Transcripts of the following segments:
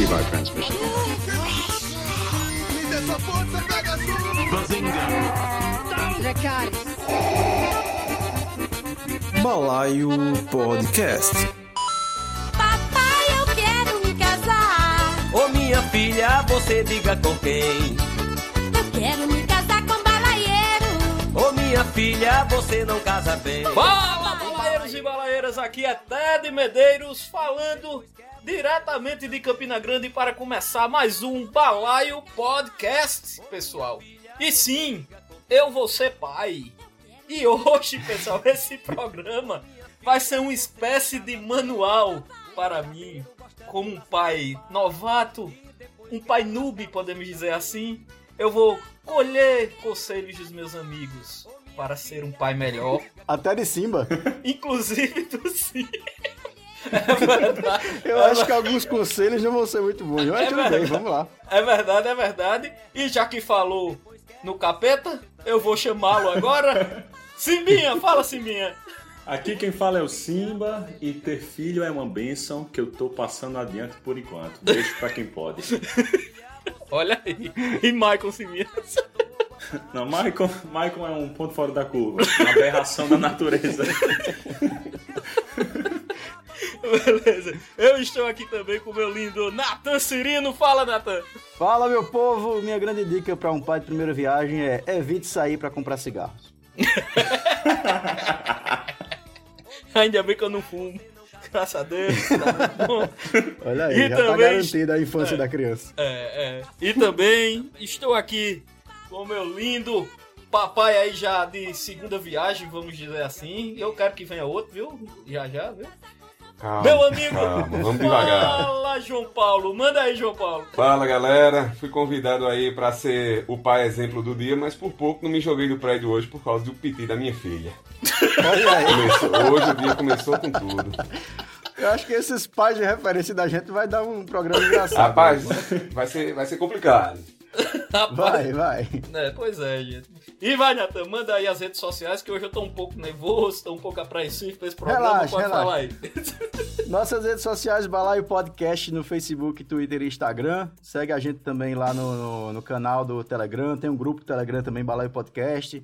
Levi transmission. Balaio Podcast. Papai, eu quero me casar. Ô minha filha, você diga com quem? Eu quero me casar com balaieiro. Ô minha filha, você não casa bem. Fala, balaeiros e balaeiras, aqui é Ted Medeiros falando diretamente de Campina Grande para começar mais um Balaio Podcast, pessoal. E sim, eu vou ser pai. E hoje, pessoal, esse programa vai ser uma espécie de manual para mim, como um pai novato, um pai noob, podemos dizer assim. Eu vou colher conselhos dos meus amigos para ser um pai melhor, Até de Simba. inclusive do sim. É verdade. Eu acho que alguns conselhos não vão ser muito bons. Mas É tudo bem, verdade. vamos lá. É verdade, é verdade. E já que falou no capeta, eu vou chamá-lo agora. Simbinha, fala Simbinha. Aqui quem fala é o Simba e ter filho é uma benção que eu tô passando adiante por enquanto. Deixo pra quem pode. Olha aí. E Michael Simbinha. Não, Michael, Michael é um ponto fora da curva. Uma aberração da natureza. Beleza. Eu estou aqui também com o meu lindo Natan Cirino. Fala, Natan. Fala, meu povo. Minha grande dica pra um pai de primeira viagem é evite sair pra comprar cigarros. Ainda bem que eu não fumo. Graças a Deus. Tá bom. Olha aí, E já tá também- garantida a infância É. da criança. É, é. E também estou aqui com o meu lindo papai aí já de segunda viagem, vamos dizer assim. Eu quero que venha outro, viu? Já já, viu? Calma, Meu amigo, calma, vamos devagar. Fala, João Paulo. Manda aí, João Paulo. Fala galera, fui convidado aí pra ser o pai exemplo do dia, mas por pouco não me joguei do prédio hoje por causa do piti da minha filha. Olha aí. Começou- hoje o dia começou com tudo. Eu acho que esses pais de referência da gente vai dar um programa engraçado. Rapaz, vai ser, vai ser complicado. Rapaz, Vai, vai. É, pois é, gente. E vai, Natan, manda aí as redes sociais, que hoje eu tô um pouco nervoso, tô um pouco apreensivo pra esse programa. Relaxa, Pode relaxa. falar aí. Nossas redes sociais, Balaio Podcast no Facebook, Twitter e Instagram. Segue a gente também lá no, no, no canal do Telegram. Tem um grupo do Telegram também, Balaio Podcast.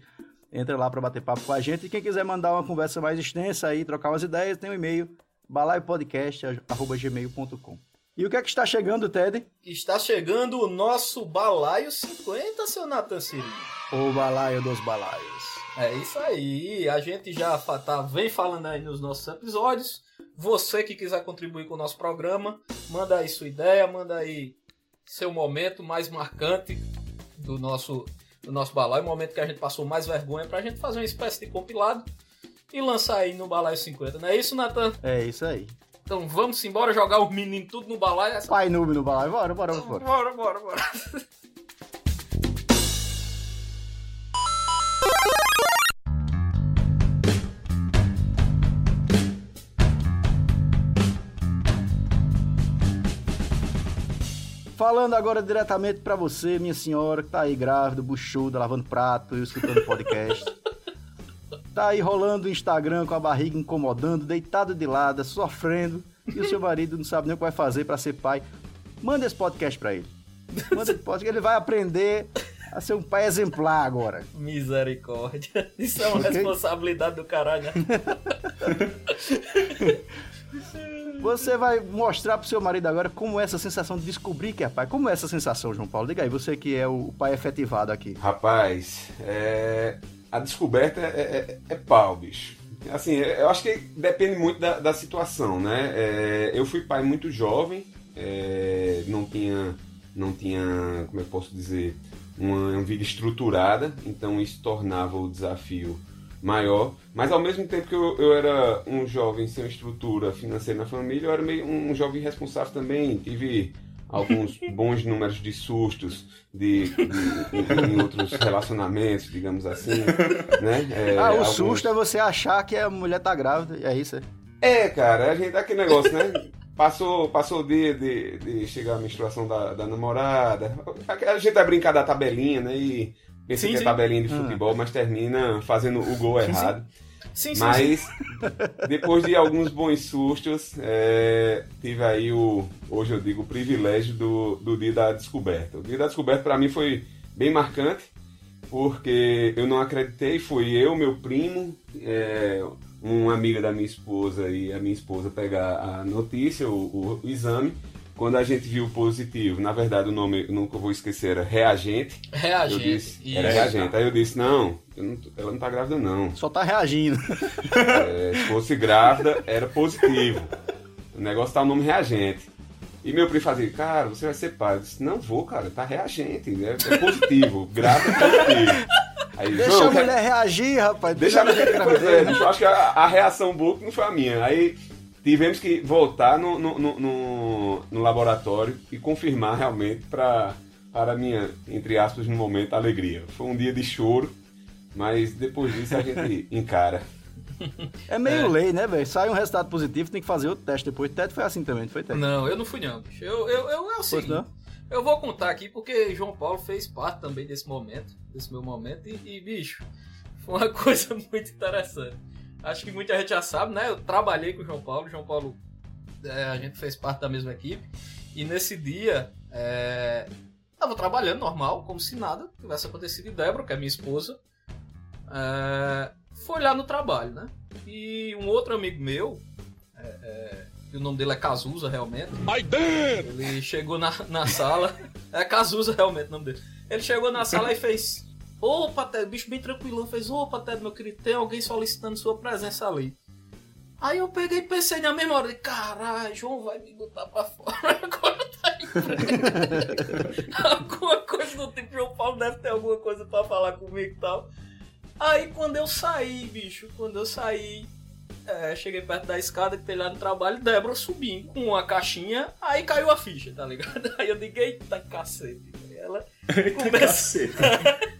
Entra lá para bater papo com a gente. E quem quiser mandar uma conversa mais extensa aí, trocar umas ideias, tem um e-mail, balaiopodcast.gmail.com. E o que é que está chegando, Ted? Está chegando o nosso Balaio 50, seu Natan Cirino. O Balaio dos Balaios. É isso aí. A gente já tá, vem falando aí nos nossos episódios. Você que quiser contribuir com o nosso programa, manda aí sua ideia, manda aí seu momento mais marcante do nosso, do nosso balaio, o momento que a gente passou mais vergonha, pra gente fazer uma espécie de compilado e lançar aí no Balaio 50. Não é isso, Natan? É isso aí. Então vamos embora jogar os meninos tudo no balaio. Essa... Pai noob no Balaio. Bora, bora, bora. Bora, bora, bora. Falando agora diretamente pra você, minha senhora, que tá aí grávida, buchuda, lavando prato e escutando podcast. tá aí rolando o Instagram com a barriga incomodando, deitado de lado, sofrendo, e o seu marido não sabe nem o que vai fazer pra ser pai. Manda esse podcast pra ele. Manda esse podcast, ele vai aprender a ser um pai exemplar agora. Misericórdia. Isso é uma Ok. responsabilidade do caralho, né? Você vai mostrar pro seu marido agora como é essa sensação de descobrir que é pai. Como é essa sensação, João Paulo? Diga aí, você que é o pai efetivado aqui. Rapaz, é, a descoberta é, é, é pau, bicho. Assim, é- eu acho que depende muito da, da situação, né? É, eu fui pai muito jovem, é, não tinha, não tinha, como eu posso dizer, uma, uma vida estruturada, então isso tornava o desafio maior. Mas ao mesmo tempo que eu, eu era um jovem sem estrutura financeira na família, eu era meio um jovem responsável também. Tive alguns bons números de sustos de, de- em, em outros relacionamentos, digamos assim, né? É, ah, o alguns- susto é você achar que a mulher tá grávida, é isso, é? É, cara, a gente dá aquele negócio, né? Passou, passou o dia de, de chegar a menstruação da, da namorada. A gente vai brincar da tabelinha, né? E pensa Sim, que sim. é tabelinha de Ah. futebol, mas termina fazendo o gol errado. Sim, sim, sim. Mas depois de alguns bons sustos, é, tive aí o, hoje eu digo, o privilégio do, do dia da descoberta. O dia da descoberta para mim foi bem marcante, porque eu não acreditei, foi eu, meu primo, é, uma amiga da minha esposa e a minha esposa pegar a notícia, o, o exame. Quando a gente viu o positivo, na verdade o nome eu nunca vou esquecer era reagente. Reagente. Eu disse, Isso. era reagente. Aí eu disse, não, eu não tô- ela não tá grávida não. Só tá reagindo. É, se fosse grávida, era positivo. O negócio tá o nome reagente. E meu primo fazia, cara, você vai ser pai. Eu disse, não vou, cara, tá reagente, né? É positivo, grávida é positivo. Aí, Deixa João, a quer- mulher reagir, rapaz. Deixa a ela mulher pois é, né? eu acho que a, a reação boa que não foi a minha. Aí tivemos que voltar no, no, no, no- no laboratório e confirmar realmente para para a minha, entre aspas, no momento, alegria. Foi um dia de choro, mas depois disso a gente encara. É meio lei, né, velho? Sai um resultado positivo, tem que fazer outro teste depois. Teto foi assim também, não foi, Teto? Não, eu não fui não, bicho. Eu, eu, eu é o seguinte, não? eu vou contar aqui porque João Paulo fez parte também desse momento, desse meu momento, e, e, bicho, foi uma coisa muito interessante. Acho que muita gente já sabe, né? Eu trabalhei com o João Paulo, João Paulo, é, a gente fez parte da mesma equipe, e nesse dia, é, tava trabalhando normal, como se nada tivesse acontecido, e Débora, que é minha esposa, é, foi lá no trabalho, né? E um outro amigo meu, é, é, que o nome dele é Cazuza, realmente. Ele chegou na, na sala. É Cazuza, realmente, o nome dele. Ele chegou na sala e fez. Opa, Ted, bicho bem tranquilão. Fez: Opa, Ted, meu querido, tem alguém solicitando sua presença ali. Aí eu peguei e pensei na mesma hora: caralho, João vai me botar pra fora agora tá. Alguma coisa do tipo: João Paulo deve ter alguma coisa pra falar comigo e tal. Aí quando eu saí, bicho, quando eu saí, é, cheguei perto da escada que tem lá no trabalho, Débora subindo com uma caixinha, aí caiu a ficha, tá ligado? Aí eu digo, eita cacete. Ela começou, Cacete.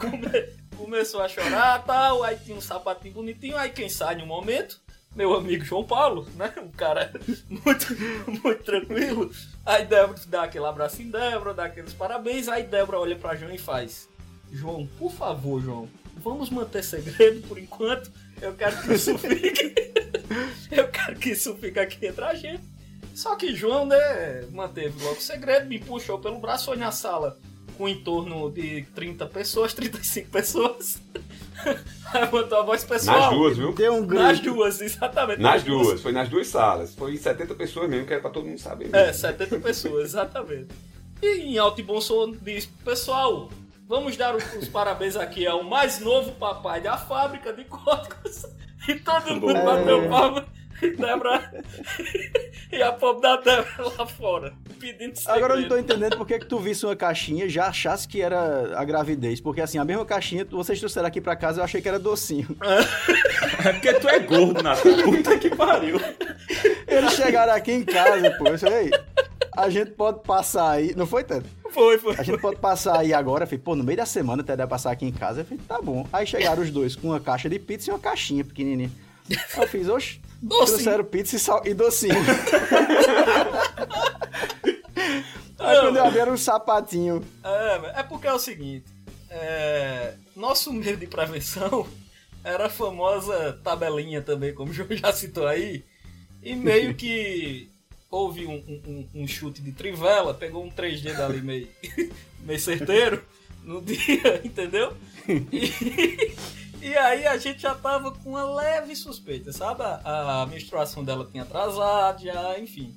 Come- começou a chorar tal, aí tinha um sapatinho bonitinho, aí quem sai no momento, meu amigo João Paulo, né? Um cara muito, muito tranquilo. Aí Débora dá aquele abraço em Débora, dá aqueles parabéns, aí Débora olha pra João e faz. João, por favor, João, vamos manter segredo por enquanto. Eu quero que isso fique. Eu quero que isso fique aqui entre a gente. Só que João, né, manteve logo o segredo, me puxou pelo braço, foi na sala com em torno de 30 pessoas, 35 pessoas. Botou a voz pessoal. Nas duas, viu? Deu um Nas grito. duas, exatamente. Nas duas, foi nas duas salas. Foi 70 pessoas mesmo, que era pra todo mundo saber. mesmo. É, 70 pessoas, exatamente. E em alto e bom som diz, pessoal, vamos dar os, parabéns aqui ao mais novo papai da fábrica de códigos. E todo mundo bateu palma. E Débora. e a pobre da Débora lá fora, pedindo segredo. Agora eu não tô entendendo por que, que tu visse uma caixinha e já achasse que era a gravidez. Porque assim, a mesma caixinha, vocês trouxeram aqui pra casa, eu achei que era docinho. É porque tu é gordo, Natan. Puta que pariu. Eles chegaram aqui em casa, pô. Eu falei, "Ei, a gente pode passar aí. Não foi, Ted? Foi, foi. A gente pode passar aí agora. Eu falei, pô, no meio da semana o Ted vai passar aqui em casa. Eu falei, tá bom. Aí chegaram os dois com uma caixa de pizza e uma caixinha pequenininha. Eu fiz, oxe, Docinho. trouxeram pizza e, sal... e docinho. Aí quando eu abri era um sapatinho. É, é porque é o seguinte: é, nosso meio de prevenção era a famosa tabelinha também, como o João já citou aí, e meio que houve um, um- um chute de trivela, pegou um 3D dali meio, meio certeiro no dia, entendeu? E, e aí a gente já tava com uma leve suspeita, sabe? A, a menstruação dela tinha atrasado, já, enfim.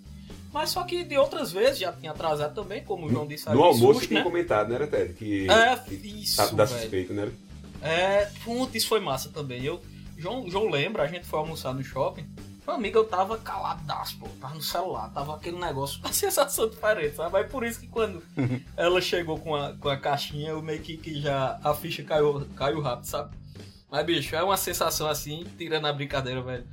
Mas só que de outras vezes já tinha atrasado também, como o João disse aí, No almoço susto, tinha né? comentado, né, Ted? Que, É, que isso, tá- dá velho. suspeito, né? É, puta, isso foi massa também. Eu, João, João lembra, a gente foi almoçar no shopping. Meu amigo, eu tava caladaço, pô. Tava no celular, tava aquele negócio, uma sensação diferente, sabe? Aí por isso que quando ela chegou com a, com a caixinha, eu meio que, que já. A ficha caiu, caiu rápido, sabe? Mas, bicho, é uma sensação assim, tirando a brincadeira, velho.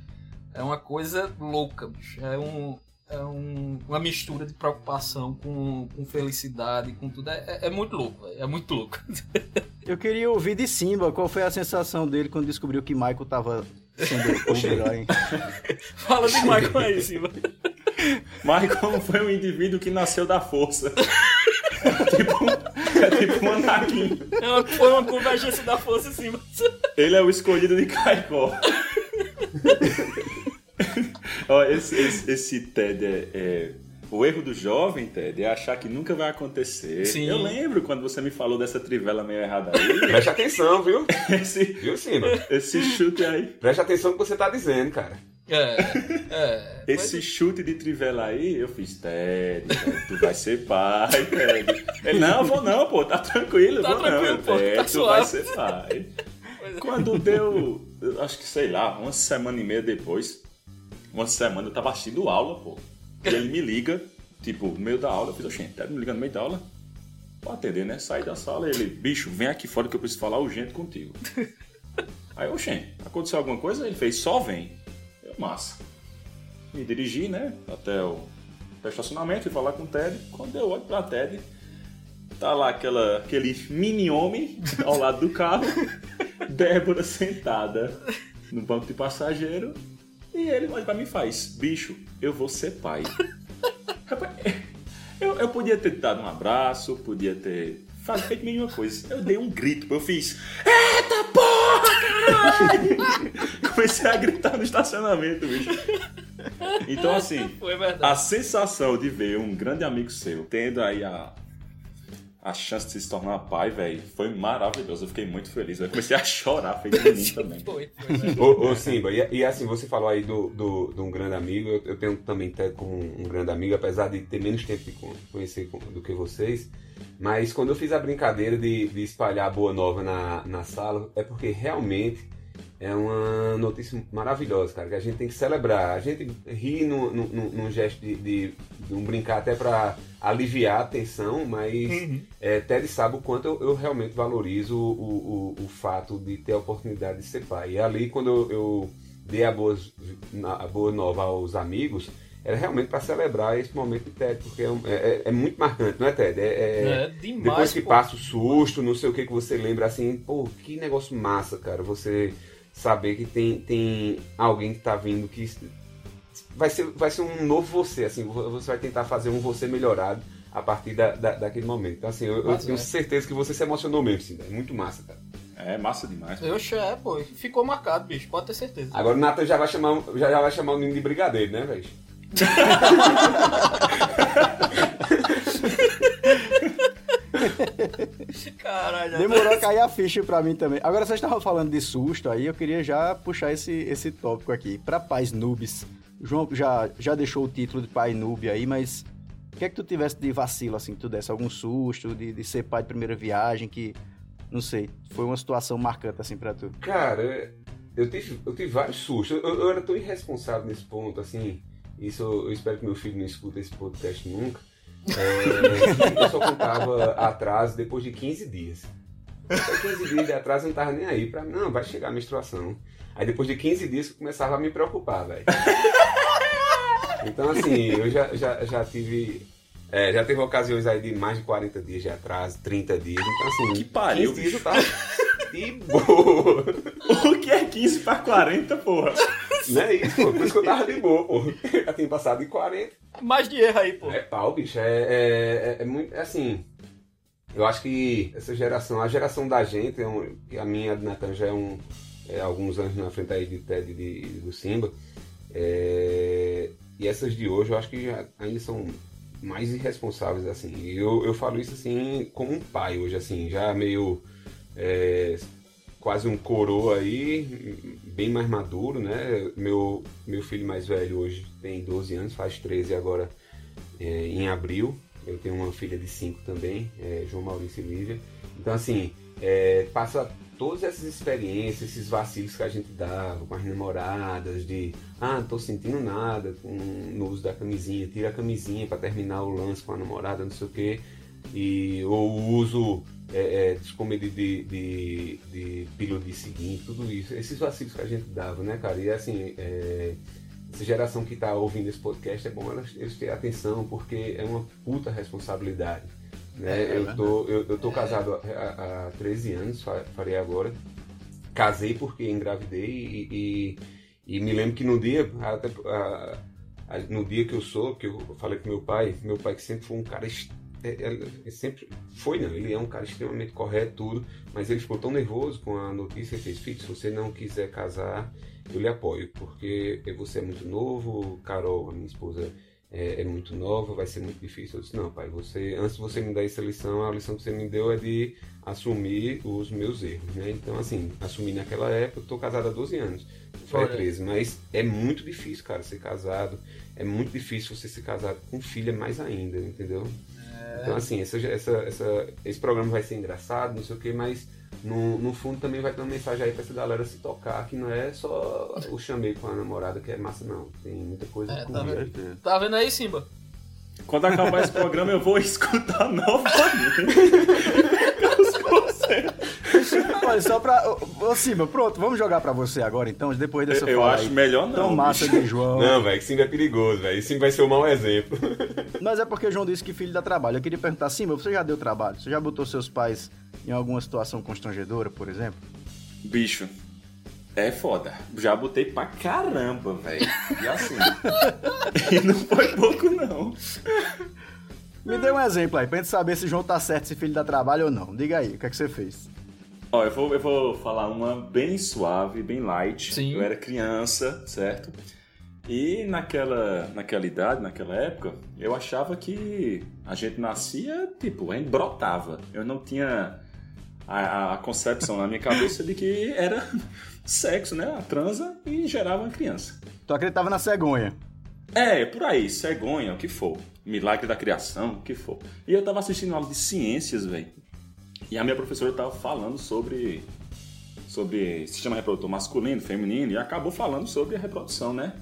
É uma coisa louca, bicho. É um. É um- uma mistura de preocupação com, com felicidade, com tudo. É, é- é muito louco, velho. É muito louco. Eu queria ouvir de Simba qual foi a sensação dele quando descobriu que Michael tava sendo Uber lá, hein? Fala de Michael aí, Silva. Michael foi um indivíduo que nasceu da força. tipo, É tipo um Anakin. É uma, foi uma convergência da força em cima. Ele é o escolhido de Caicó. Ó, esse, esse, esse Ted é, é- O erro do jovem, Ted, é achar que nunca vai acontecer. Sim. Eu lembro quando você me falou dessa trivela meio errada aí. Preste atenção, viu? esse, Viu, Simba? esse chute aí. Preste atenção no que você tá dizendo, cara. É, é. Esse chute de trivela aí, eu fiz, Ted, tu vai ser pai, Ted. Ele, não, vou não, pô, tá tranquilo, Tá vou tranquilo, não, pô, Ted, tá tu suave. vai ser pai. Quando deu, eu acho que sei lá, uma semana e meia depois, uma semana eu tava assistindo aula, pô. E ele me liga, tipo, no meio da aula, eu fiz, oxente, Ted me liga no meio da aula. Vou atender, né? Saí da sala e ele, bicho, vem aqui fora que eu preciso falar urgente contigo. Aí, oxente, aconteceu alguma coisa? Ele fez, só vem. Eu, massa. Me dirigi, né, até o, até o estacionamento, fui falar com o Ted. Quando eu olho pra Ted, tá lá aquela, aquele mini homem ao lado do carro, Débora sentada no banco de passageiro, e ele olha pra mim e faz, bicho, eu vou ser pai. Rapaz, eu, eu podia ter dado um abraço, podia ter faz- feito nenhuma coisa. Eu dei um grito, eu fiz, eita porra, caralho! Comecei a gritar no estacionamento, bicho. Então, assim, a sensação de ver um grande amigo seu tendo aí a, a chance de se tornar pai, velho, foi maravilhoso. Eu fiquei muito feliz. Eu comecei a chorar, feito menino também. Foi, foi, né? Ô, ô, Simba, e, e assim, você falou aí do, do, de um grande amigo, eu, eu tenho também Ted como um, um grande amigo, apesar de ter menos tempo de con- conhecer do que vocês. Mas quando eu fiz a brincadeira de, de espalhar a boa nova na, na sala, é porque realmente é uma notícia maravilhosa, cara, que a gente tem que celebrar. A gente ri no, no, num gesto de, de, de um brincar até para aliviar a tensão, mas é, Ted sabe o quanto eu, eu realmente valorizo o, o, o fato de ter a oportunidade de ser pai. E ali, quando eu, eu dei a, boas, a boa nova aos amigos, era realmente para celebrar esse momento de Ted, porque é, é- é- é muito marcante, não é, Ted? É, é- É demais, depois que pô. passa o susto, não sei o que, que você lembra assim, pô, que negócio massa, cara. Você saber que tem, tem alguém que tá vindo que vai ser, vai ser um novo você, assim, você vai tentar fazer um você melhorado a partir da, da- daquele momento. Então, assim, eu, eu tenho é. certeza que você se emocionou mesmo, sim, é muito massa, cara. É massa demais. Eu é, pô. Ficou marcado, bicho. Pode ter certeza. Agora o Nathan já vai chamar, já, já vai chamar o menino de brigadeiro, né, velho? Caralho. Demorou a cair a ficha pra mim também. Agora, vocês estavam falando de susto aí, eu queria já puxar esse, esse tópico aqui. Pra pais noobs, o João já, já deixou o título de pai noob aí, mas o que é que tu tivesse de vacilo, assim, que tu desse algum susto de, de ser pai de primeira viagem, que, não sei, foi uma situação marcante, assim, pra tu? Cara, eu tive, eu tive vários sustos. Eu, eu era tão irresponsável nesse ponto, assim. Isso eu, eu espero que meu filho não escute esse podcast nunca. É, eu só contava atraso depois de 15 dias. De 15 dias de atraso eu não tava nem aí pra. Não, vai chegar a menstruação. Aí depois de 15 dias eu começava a me preocupar, velho. Então assim, eu já, já, já tive. é, já teve ocasiões aí de mais de 40 dias de atraso, 30 dias. Então assim, Que pariu, 15 dias eu tava de boa. O que é 15 pra 40, porra? Não é isso, pô. Por isso que eu tava de boa, pô. Já tinha passado de 40. Mais de erro aí, pô. É pau, bicho. É, é, é- é muito. É assim. Eu acho que essa geração, a geração da gente, é um, a minha do Natan já é um. É, alguns anos na frente aí de Ted e de, do Simba. É, e essas de hoje eu acho que já- ainda são mais irresponsáveis, assim. E eu, eu falo isso assim como um pai hoje, assim, já meio. é, quase um coroa aí, bem mais maduro, né? Meu, meu filho mais velho hoje tem 12 anos, faz 13 agora é, em abril. Eu tenho uma filha de 5 também, é, João Maurício e Lívia. Então, assim, é, passa todas essas experiências, esses vacilos que a gente dava com as namoradas, de ah, não tô sentindo nada com, no uso da camisinha, tira a camisinha para terminar o lance com a namorada, não sei o quê. E, ou o uso é, é, descomedido de, de, de pílula de seguinte, tudo isso. Esses vacilos que a gente dava, né, cara? E assim, é, essa geração que tá ouvindo esse podcast, é bom elas, eles terem atenção, porque é uma puta responsabilidade. Né? É, é eu, tô, eu, eu tô casado há, há há 13 anos, fa- farei agora. Casei porque engravidei e, e, e me lembro que no dia, até, a- a- no dia que eu sou, que eu falei com meu pai, meu pai que sempre foi um cara é- é- ele sempre foi, não. Ele é um cara extremamente correto, tudo. Mas ele ficou tão nervoso com a notícia e fez: Filho, se você não quiser casar, eu lhe apoio. Porque você é muito novo, Carol, a minha esposa, é, é muito nova, vai ser muito difícil. Eu disse: Não, pai, você, antes de você me dar essa lição, a lição que você me deu é de assumir os meus erros, né? Então, assim, assumi naquela época, tô casado há 12 anos. Foi Olha. 13, mas é muito difícil, cara, ser casado. É muito difícil você ser casado com filha mais ainda, entendeu? Então, assim, essa, essa, essa- esse programa vai ser engraçado, não sei o que, mas no, no fundo também vai ter uma mensagem aí pra essa galera se tocar, que não é só o chamei com a namorada que é massa, não. Tem muita coisa É, com tá vendo? Tá vendo aí, Simba? Quando acabar esse programa, eu vou escutar novamente. Olha, só pra. Ô, Simba, pronto, vamos jogar pra você agora então, depois dessa Eu fala acho aí melhor não. Tão massa bicho. de João. Não, velho, que Simba é perigoso, velho. Simba vai ser um mau exemplo. Mas é porque o João disse que filho dá trabalho. Eu queria perguntar, Simba, você já deu trabalho? Você já botou seus pais em alguma situação constrangedora, por exemplo? Bicho, é foda. Já botei pra caramba, velho. E assim. e não foi pouco, não. Me dê um exemplo aí, pra gente saber se o João tá certo, se filho dá trabalho ou não. Diga aí, o que é que você fez? Ó, eu vou, eu vou falar uma bem suave, bem light. Sim. Eu era criança, certo? E naquela, naquela idade, naquela época, eu achava que a gente nascia, tipo, a gente brotava. Eu não tinha a, a concepção na minha cabeça de que era sexo, né? A transa e gerava uma criança. Tu acreditava na cegonha. É, por aí, cegonha, o que for. Milagre da criação, o que for. E eu tava assistindo aula de ciências, velho. E a minha professora tava falando sobre sobre sistema reprodutor masculino, feminino, e acabou falando sobre a reprodução, né?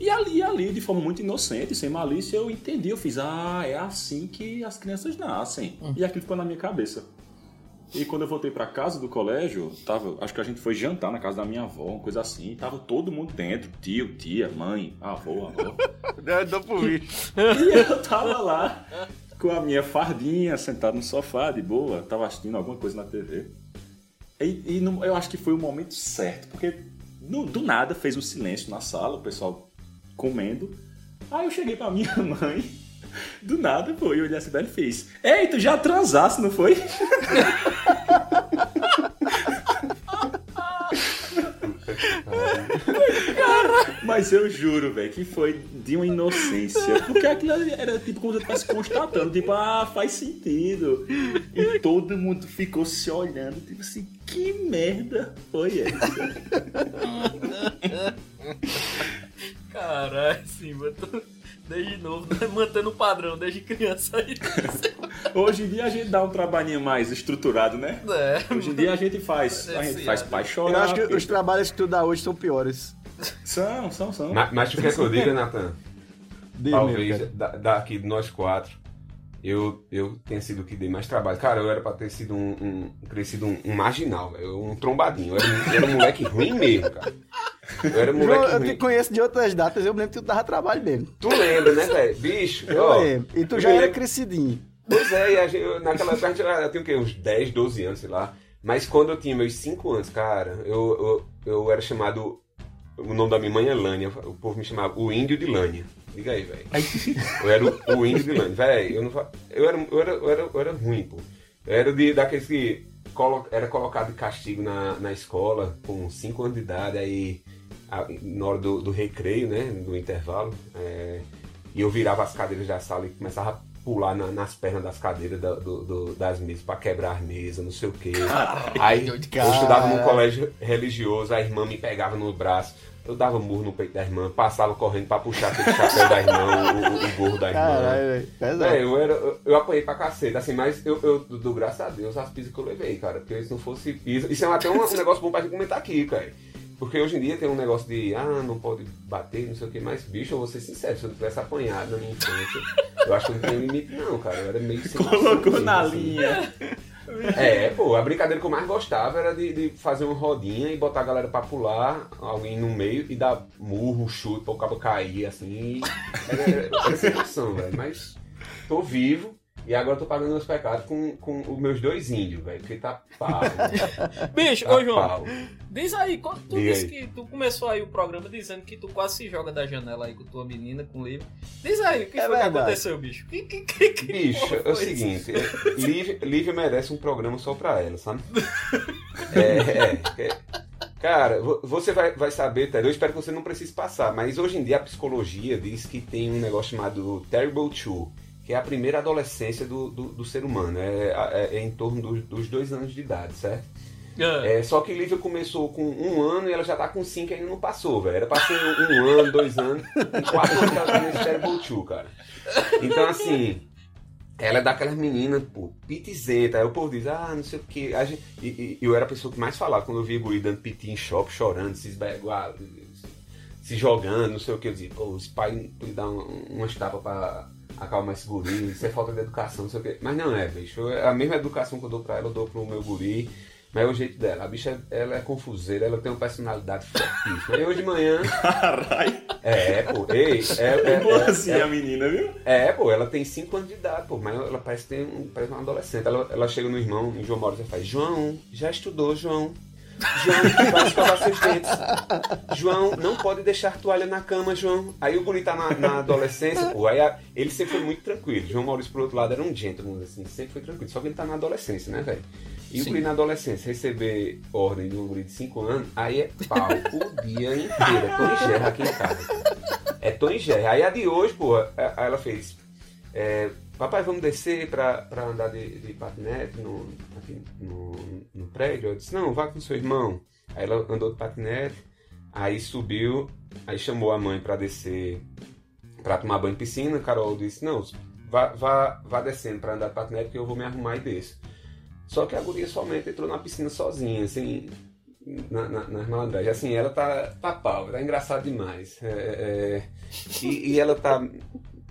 E ali, ali, de forma muito inocente, sem malícia, eu entendi. Eu fiz, ah, é assim que as crianças nascem. E aquilo ficou na minha cabeça. E quando eu voltei pra casa do colégio, tava, acho que a gente foi jantar na casa da minha avó, uma coisa assim, tava todo mundo dentro, tio, tia, mãe, avô, avó. Deu pro vídeo. E eu tava lá com a minha fardinha, sentado no sofá, de boa, tava assistindo alguma coisa na TV. E, e eu acho que foi o momento certo, porque no- do nada fez um silêncio na sala, o pessoal comendo. Aí eu cheguei pra minha mãe, do nada, pô, e olhei assim, e fez: Ei, tu já transasse, não foi? Mas eu juro, velho, que foi de uma inocência. Porque aquilo era tipo como se eu estivesse constatando, tipo, ah, faz sentido. E todo mundo ficou se olhando, tipo assim, que merda foi essa? Caralho, Simba. tu- Desde novo, né? mantendo o padrão, desde criança aí. Hoje em dia a gente dá um trabalhinho mais estruturado, né? É. Hoje em dia a gente faz, a gente faz pai chorar. Eu acho que os trabalhos que tu dá hoje são piores. São, são, são. mas, mas tu quer que eu diga, Natan? Meu Talvez da- daqui de nós quatro, eu, eu tenha sido o que dei mais trabalho. Cara, eu era pra ter sido um, um crescido um, um marginal, um trombadinho. Eu era, um- eu era um moleque ruim mesmo, cara. Eu era João, moleque eu ruim. te conheço de outras datas, eu me lembro que tu dava trabalho mesmo. Tu lembra, né, velho? Bicho, Eu ó, lembro. E tu eu já era lembro- crescidinho. Pois é, e a gente, eu- naquela época a gente era, eu tinha o quê? Uns 10, 12 anos, sei lá. Mas quando eu tinha meus 5 anos, cara, eu, eu, eu era chamado. O nome da minha mãe é Lânia. O povo me chamava o Índio de Lânia. Diga aí, velho. Eu era o, o Índio de Lânia. Velho, eu, não eu, era, eu, era, eu, era, eu era ruim, pô. Eu era de, daqueles que colo, era colocado de castigo na, na escola com 5 anos de idade, aí a- na hora do, do recreio, né? Do intervalo. é, e eu virava as cadeiras da sala e começava a pular na- nas pernas das cadeiras da- do- do- das mesas pra quebrar as mesas, não sei o quê. Aí eu estudava num colégio religioso, a irmã me pegava no braço, eu dava murro no peito da irmã, passava correndo pra puxar aquele chapéu da irmã, o, o, o gorro da irmã. Caralho, velho. Pesado. É, eu, era, eu, apanhei pra caceta, assim, mas eu, eu dou graças a Deus as pisas que eu levei, cara. Porque se não fosse pisa. Isso é até um, um negócio bom pra gente comentar aqui, cara. Porque hoje em dia tem um negócio de, ah, não pode bater, não sei o que, mas, bicho, eu vou ser sincero, se eu tivesse apanhado na minha infância, eu acho que não tem limite, não, cara. Eu era meio Colocou na assim. linha. É, pô, a brincadeira que eu mais gostava era de, de fazer uma rodinha e botar a galera pra pular, alguém no meio e dar murro, chute pra o cabo cair, assim. Era, era, era sem noção, velho. Mas tô vivo E agora eu tô pagando meus pecados com, com os meus dois índios, velho. Porque tá pau. Bicho, tá ô João, pau. diz aí, quando tu Diga disse aí. que tu começou aí o programa dizendo que tu quase se joga da janela aí com tua menina, com o livro. Diz aí, o que É foi que verdade. aconteceu, bicho? Que, que, que, que Bicho, é o seguinte, é, Lívia, Lívia merece um programa só pra ela, sabe? É, é, é. Cara, vo- você vai, vai saber, Ted, eu espero que você não precise passar, mas hoje em dia a psicologia diz que tem um negócio chamado Terrible Two, que é a primeira adolescência do, do, do ser humano, é, é- é em torno dos, dos dois anos de idade, certo? Ah, É, só que Lívia começou com um ano e ela já tá com cinco e ainda não passou, velho. Era pra ser um ano, dois anos, em quatro anos que ela tá Terrible Two, cara. Então, assim, ela é daquelas meninas, pô, pitizenta. Aí o povo diz, ah, não sei o que. E, e- eu era a pessoa que mais falava quando eu via guri dando piti em shopping, chorando, se esbeguar, se jogando, não sei o que. Eu dizia, pô, os pais podem dar um- umas tapas pra acalmar esse guri, isso é falta de educação, não sei o que. Mas não é, bicho. É A mesma educação que eu dou pra ela, eu dou pro meu guri. Mas é o jeito dela. A bicha, ela é confuseira, ela tem uma personalidade fortíssima. E hoje de manhã. Caralho. É, pô, ei, é, é, Boa é, assim é, a menina, viu? é, pô, ela tem 5 anos de idade, pô, mas ela parece ter um, parece uma adolescente. Ela, ela chega no irmão, em João Maurício, e faz, João, já estudou, João. João, vai escovar seus dentes. João, não pode deixar toalha na cama, João. Aí o guri tá na, na adolescência, pô, aí a- ele sempre foi muito tranquilo. João Maurício, por outro lado, era um gentleman, assim, sempre foi tranquilo. Só que ele tá na adolescência, né, velho? E o guri na adolescência receber ordem de um guri de 5 anos, aí é pau o dia inteiro. É Tony Gerra aqui em casa. É Tony Gerra. Aí a de hoje, pô, ela fez. é, Papai, vamos descer pra andar de, de patinete no, aqui no, no prédio? Eu disse, não, vá com seu irmão. Aí ela andou de patinete, aí subiu, aí chamou a mãe pra descer pra tomar banho em piscina. Carol disse, não, vá, vá, vá descendo pra andar de patinete que eu vou me arrumar e desço. Só que a guria somente entrou na piscina sozinha, assim, na, na, nas malandragens. Assim, ela tá, tá pau, tá engraçado demais. É, é, e, e ela tá.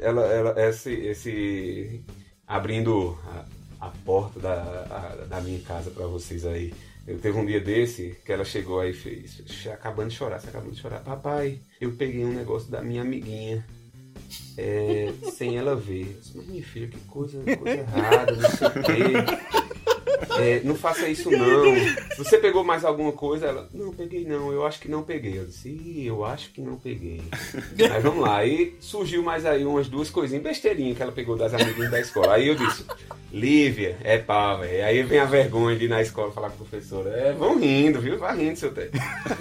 Ela, ela, esse, esse. abrindo a, a porta da, a- da minha casa pra vocês aí. Eu teve um dia desse que ela chegou aí e fez, acabando de chorar, você acabou de chorar. Papai, eu peguei um negócio da minha amiguinha. é, sem ela ver. Mas minha filha, que coisa, coisa errada, não sei o quê. É, não faça isso não. Você pegou mais alguma coisa? Ela, não peguei não, eu acho que não peguei. Eu disse, Ih, eu acho que não peguei. Mas vamos lá. Aí surgiu mais aí umas duas coisinhas, besteirinhas que ela pegou das amiguinhas da escola. Aí eu disse, Lívia, é pá, velho. Aí vem a vergonha de ir na escola falar com a professora. É, vão rindo, viu? Vai rindo, seu Té.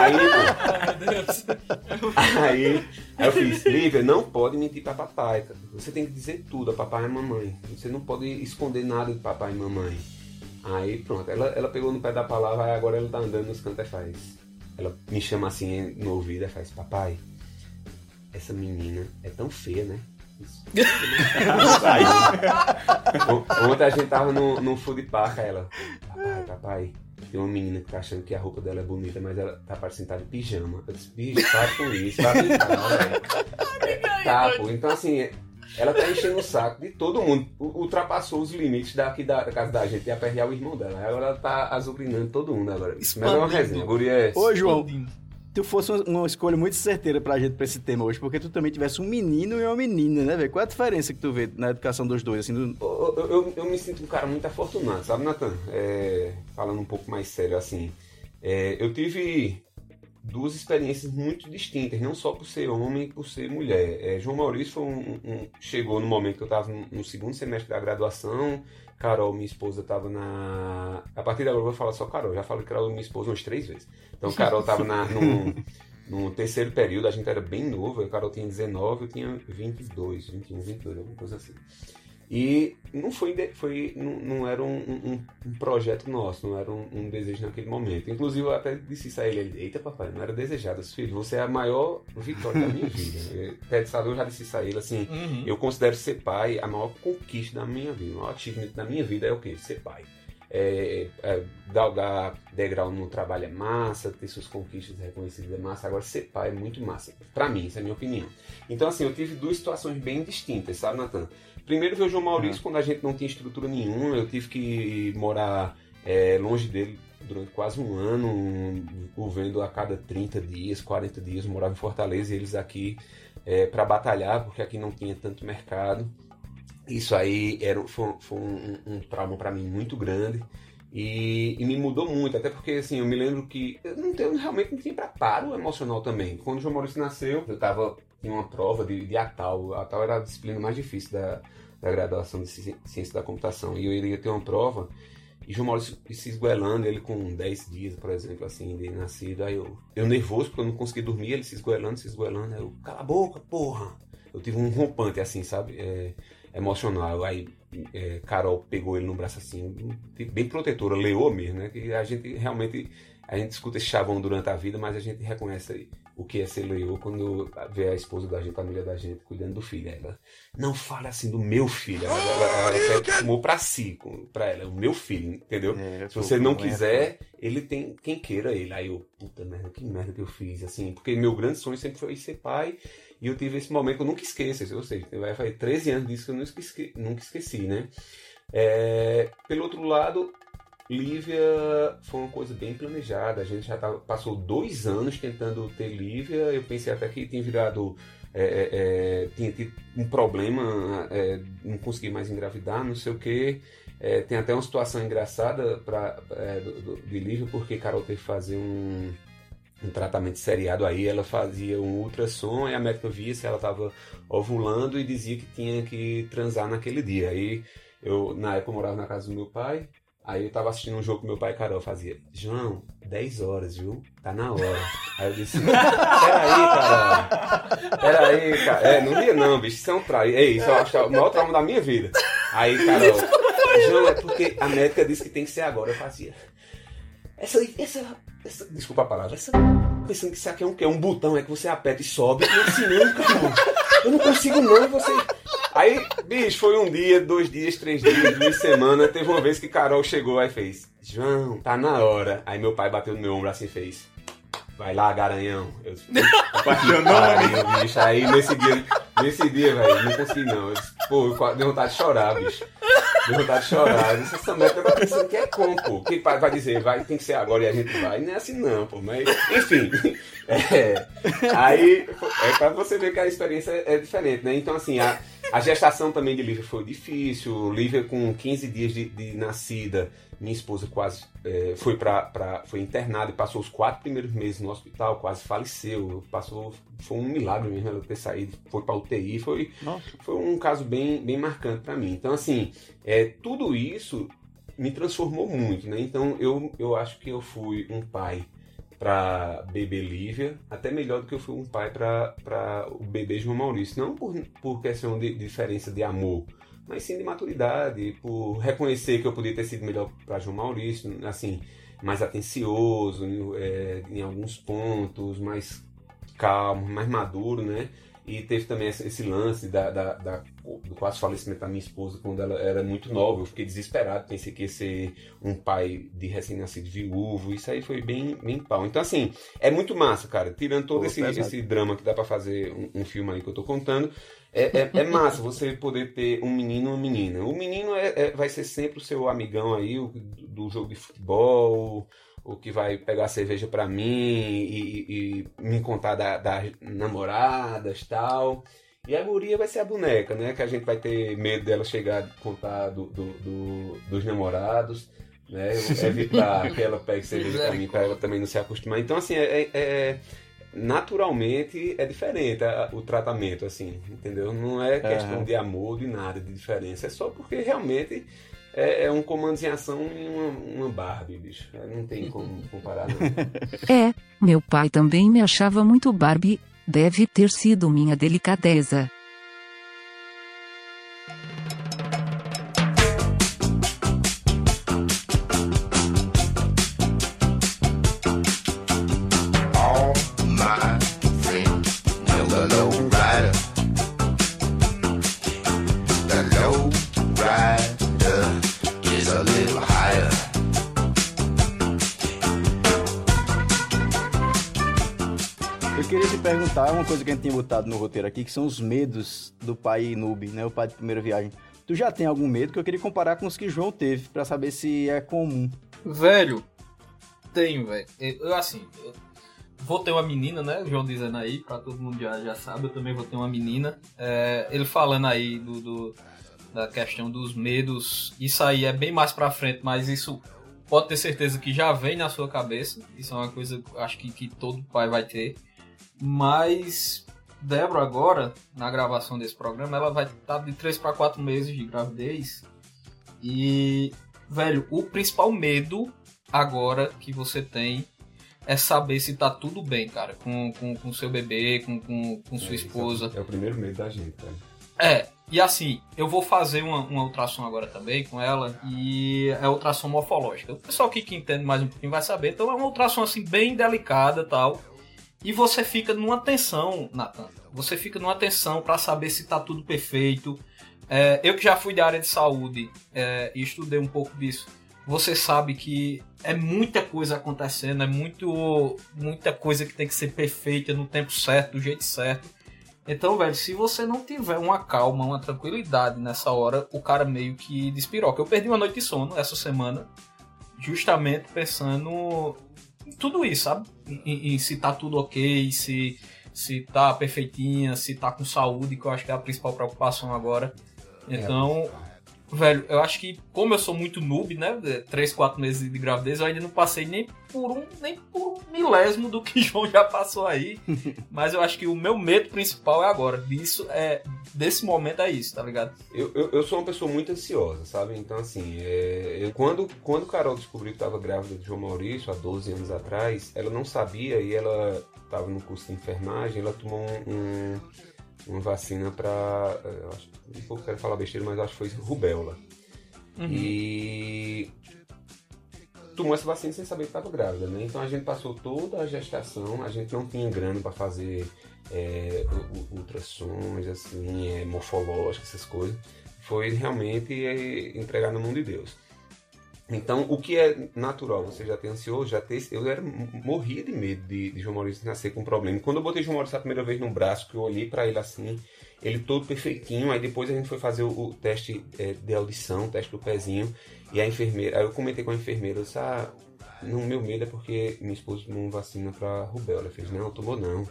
Aí, pô, Ai, meu Deus. Aí, aí eu fiz, Lívia, não pode mentir pra papai. cara. Você tem que dizer tudo a papai e a mamãe. Você não pode esconder nada de papai e mamãe. Aí pronto, ela, ela pegou no pé da palavra, aí agora ela tá andando nos cantos e faz. Ela me chama assim no ouvido e faz, papai, essa menina é tão feia, né? Ontem a gente tava no, no food park, ela, papai, papai, tem uma menina que tá achando que a roupa dela é bonita, mas ela tá parecendo estar de pijama. Eu disse, bicho, para com isso, vai brincar. Tá, pô, então assim, ela tá enchendo o saco de todo mundo. Ultrapassou os limites daqui da, da casa da gente e aperrear o irmão dela. Agora ela tá azucrinando todo mundo agora. Mas é uma resenha. Guria é. Ô, João. Tu fosse uma, escolha muito certeira pra gente pra esse tema hoje, porque tu também tivesse um menino e uma menina, né, velho? Qual é a diferença que tu vê na educação dos dois, assim? Do... Eu, eu- eu- me sinto um cara muito afortunado, sabe, Natan? É, falando um pouco mais sério, assim. é, eu tive duas experiências muito distintas, não só por ser homem por ser mulher. É, João Maurício um- um- chegou no momento que eu estava no segundo semestre da graduação. Carol, minha esposa, estava na. A partir de agora eu vou falar só Carol, já falei Carol, minha esposa, umas três vezes. Então, Carol estava no, no terceiro período, a gente era bem novo, a Carol tinha 19, eu tinha 22, 21, 22, alguma coisa assim. E não foi, foi não, não era um, um- um projeto nosso, não era um, um desejo naquele momento. Inclusive, eu até disse isso a ele, ele, eita papai, não era desejado. Eu filho, você é a maior vitória da minha vida. Eh, Ted Sador já disse isso a ele, assim, Uhum. eu considero ser pai a maior conquista da minha vida. O maior achievement da minha vida é o quê? Ser pai. É, é, galgar degrau no trabalho é massa, ter suas conquistas reconhecidas é massa. Agora, ser pai é muito massa. Pra mim, essa é a minha opinião. Então, assim, eu tive duas situações bem distintas, sabe, Natan? Primeiro veio o João Maurício quando a gente não tinha estrutura nenhuma. Eu tive que morar é, longe dele durante quase um ano, o vendo a cada 30 dias, 40 dias. Eu morava em Fortaleza e eles aqui é, para batalhar, porque aqui não tinha tanto mercado. isso aí era, foi, foi um, um trauma para mim muito grande. E, e, me mudou muito, até porque assim, eu me lembro que eu não tenho, realmente não tinha preparo emocional também. Quando o João Maurício nasceu, eu tava em uma prova de, de ATAL. A ATAL era a disciplina mais difícil da, da graduação de ciência da computação. E eu iria ter uma prova, e João Maurício se esguelando, ele com 10 dias, por exemplo, assim, de nascido. Aí eu, eu nervoso, porque eu não consegui dormir, ele se esguelando, se esguelando. Aí eu, cala a boca, porra! Eu tive um rompante, assim, sabe? É, emocional. Aí é, Carol pegou ele no braço assim, bem protetora, leou mesmo, né? Que a gente realmente a gente escuta esse chavão durante a vida, mas a gente reconhece o que é ser leoa quando vê a esposa da gente, a família da gente, cuidando do filho. Ela não fala assim do meu filho, ela, ela, ela tomou pra si, pra ela, o meu filho, entendeu? É, Se você não quiser, ele tem quem queira ele. Aí eu, puta merda, que merda que eu fiz, assim, porque meu grande sonho sempre foi ser pai e eu tive esse momento que eu nunca esqueço, ou seja, vai fazer 13 anos disso que eu nunca esqueci, nunca esqueci né? É, pelo outro lado, Lívia foi uma coisa bem planejada. A gente já tava, passou dois anos tentando ter Lívia. Eu pensei até que tinha virado. É, é, é tinha tido um problema, é, não consegui mais engravidar, não sei o que. É, tem até uma situação engraçada pra, do, do, de Lívia, porque Carol teve que fazer um um tratamento seriado aí, ela fazia um ultrassom e a médica via se ela estava ovulando e dizia que tinha que transar naquele dia. Aí eu, na época, eu morava na casa do meu pai, aí eu estava assistindo um jogo com meu pai Carol fazia, João, 10 horas, viu? Tá na hora. Aí eu disse, peraí, cara. Peraí, cara. É, não ia não, bicho, isso é um traio. É isso, eu acho que é o maior trauma da minha vida. Aí, Carol, João, é porque a médica disse que tem que ser agora. Eu fazia. Essa, essa essa, desculpa a palavra. Essa, pensando que isso aqui é um, é um botão, é que você aperta e sobe. Eu não, cara. Eu não consigo não, você. Aí, bicho, foi um dia, dois dias, três dias, duas semanas. Teve uma vez que Carol chegou aí fez: João, tá na hora. Aí meu pai bateu no meu ombro assim e fez: Vai lá, garanhão. Eu Pariu, bicho. Aí nesse dia, nesse dia, velho, não consegui não. Eu disse, pô, deu vontade de chorar, bicho. Deu vontade de chorar. Disse, essa merda tá pensando que é como, pô. Que pai vai dizer, vai, tem que ser agora e a gente vai. Não é assim não, pô. Mas, enfim. É, aí, é pra você ver que a experiência é diferente, né? Então, assim, a, a gestação também de Lívia foi difícil. Lívia com 15 dias de, de nascida minha esposa quase é, foi para foi internada e passou os quatro primeiros meses no hospital, quase faleceu. Passou, foi um milagre mesmo ela ter saído, foi para UTI, foi, foi um caso bem, bem marcante para mim. Então assim, é, tudo isso me transformou muito, né? Então eu, eu acho que eu fui um pai para bebê Lívia, até melhor do que eu fui um pai para o bebê João Maurício. Não por, por questão de, diferença de amor, mas sim de maturidade, por reconhecer que eu podia ter sido melhor para João Maurício, assim, mais atencioso é, em alguns pontos, mais calmo, mais maduro, né? E teve também esse lance da, da, da, do quase falecimento da minha esposa quando ela era muito nova. Eu fiquei desesperado, pensei que ia ser um pai de recém-nascido viúvo. Isso aí foi bem, bem pau. Então, assim, é muito massa, cara. Tirando todo Pô, esse, esse drama que dá para fazer um, um, filme aí que eu tô contando, é, é, é, massa você poder ter um menino ou uma menina. O menino é, é, vai ser sempre o seu amigão aí, o, do jogo de futebol o que vai pegar cerveja para mim e, e, me contar da, das namoradas tal. E a guria vai ser a boneca, né? Que a gente vai ter medo dela chegar e contar do, do, do, dos namorados, né? Evitar que ela pegue cerveja pra mim, pra ela também não se acostumar. Então, assim, é, é, é naturalmente é diferente o tratamento, assim, entendeu? Não é questão uhum. de amor, de nada, de diferença. É só porque realmente é, é um comando em ação em uma, uma Barbie, bicho. É, não tem como comparar, não. É, meu pai também me achava muito Barbie, deve ter sido minha delicadeza. Coisa que a gente tem botado no roteiro aqui, que são os medos do pai noob, né? O pai de primeira viagem. Tu já tem algum medo que eu queria comparar com os que João teve, para saber se é comum. Velho, tenho, velho. Eu, assim, eu vou ter uma menina, né? João dizendo aí, pra todo mundo já, já sabe, eu também vou ter uma menina. É, ele falando aí do, do Da questão dos medos. Isso aí é bem mais pra frente, mas isso pode ter certeza que já vem na sua cabeça. Isso é uma coisa acho que, que todo pai vai ter. Mas Débora agora, na gravação desse programa, ela vai estar de 3 para 4 meses de gravidez. E, velho, o principal medo agora que você tem é saber se tá tudo bem, cara, com, com, com seu bebê, com, com, com sua É, esposa. esse É o primeiro medo da gente, cara. É, e assim, eu vou fazer uma, uma ultrassom agora também com ela, e é ultrassom morfológica. O pessoal aqui que entende mais um pouquinho vai saber, então é uma ultrassom assim bem delicada tal. E você fica numa tensão, Natan. Você fica numa tensão para saber se tá tudo perfeito. É, eu que já fui da área de saúde é, e estudei um pouco disso, você sabe que é muita coisa acontecendo, é muito, muita coisa que tem que ser perfeita no tempo certo, do jeito certo. Então, velho, se você não tiver uma calma, uma tranquilidade nessa hora, o cara meio que despiroca. Eu perdi uma noite de sono essa semana, justamente pensando tudo isso, sabe? Em, em- se tá tudo ok, se, se tá perfeitinha, se tá com saúde, que eu acho que é a principal preocupação agora. Então, velho, eu acho que como eu sou muito noob, né? 3, 4 meses de gravidez, eu ainda não passei nem por um, nem por um milésimo do que João já passou aí. Mas eu acho que o meu medo principal é agora. Disso é. Desse momento é isso, tá ligado? Eu, eu, eu sou uma pessoa muito ansiosa, sabe? Então, assim, é, eu, quando, quando Carol descobriu que estava grávida de João Maurício, há 12 anos atrás, ela não sabia e ela estava no curso de enfermagem, ela tomou um, um- uma vacina para. Um pouco quero falar besteira, mas acho que foi rubéola. E tomou essa vacina sem saber que estava grávida, né? Então a gente passou toda a gestação, a gente não tinha grana para fazer é, ultrassons, assim, é, morfológicos, essas coisas. Foi realmente é, entregar na mão de Deus. Então, o que é natural, você já ter ansioso, já ter. Eu era, morria de medo de, de João Maurício nascer com problema. E Quando eu botei João Maurício a primeira vez no braço, que eu olhei para ele assim, ele todo perfeitinho. Aí depois a gente foi fazer o, o teste é, de audição, o teste do pezinho. E a enfermeira, aí eu comentei com a enfermeira, eu disse, ah, não, meu medo é porque minha esposa tomou vacina para rubéola. Ela fez, não, tomou não.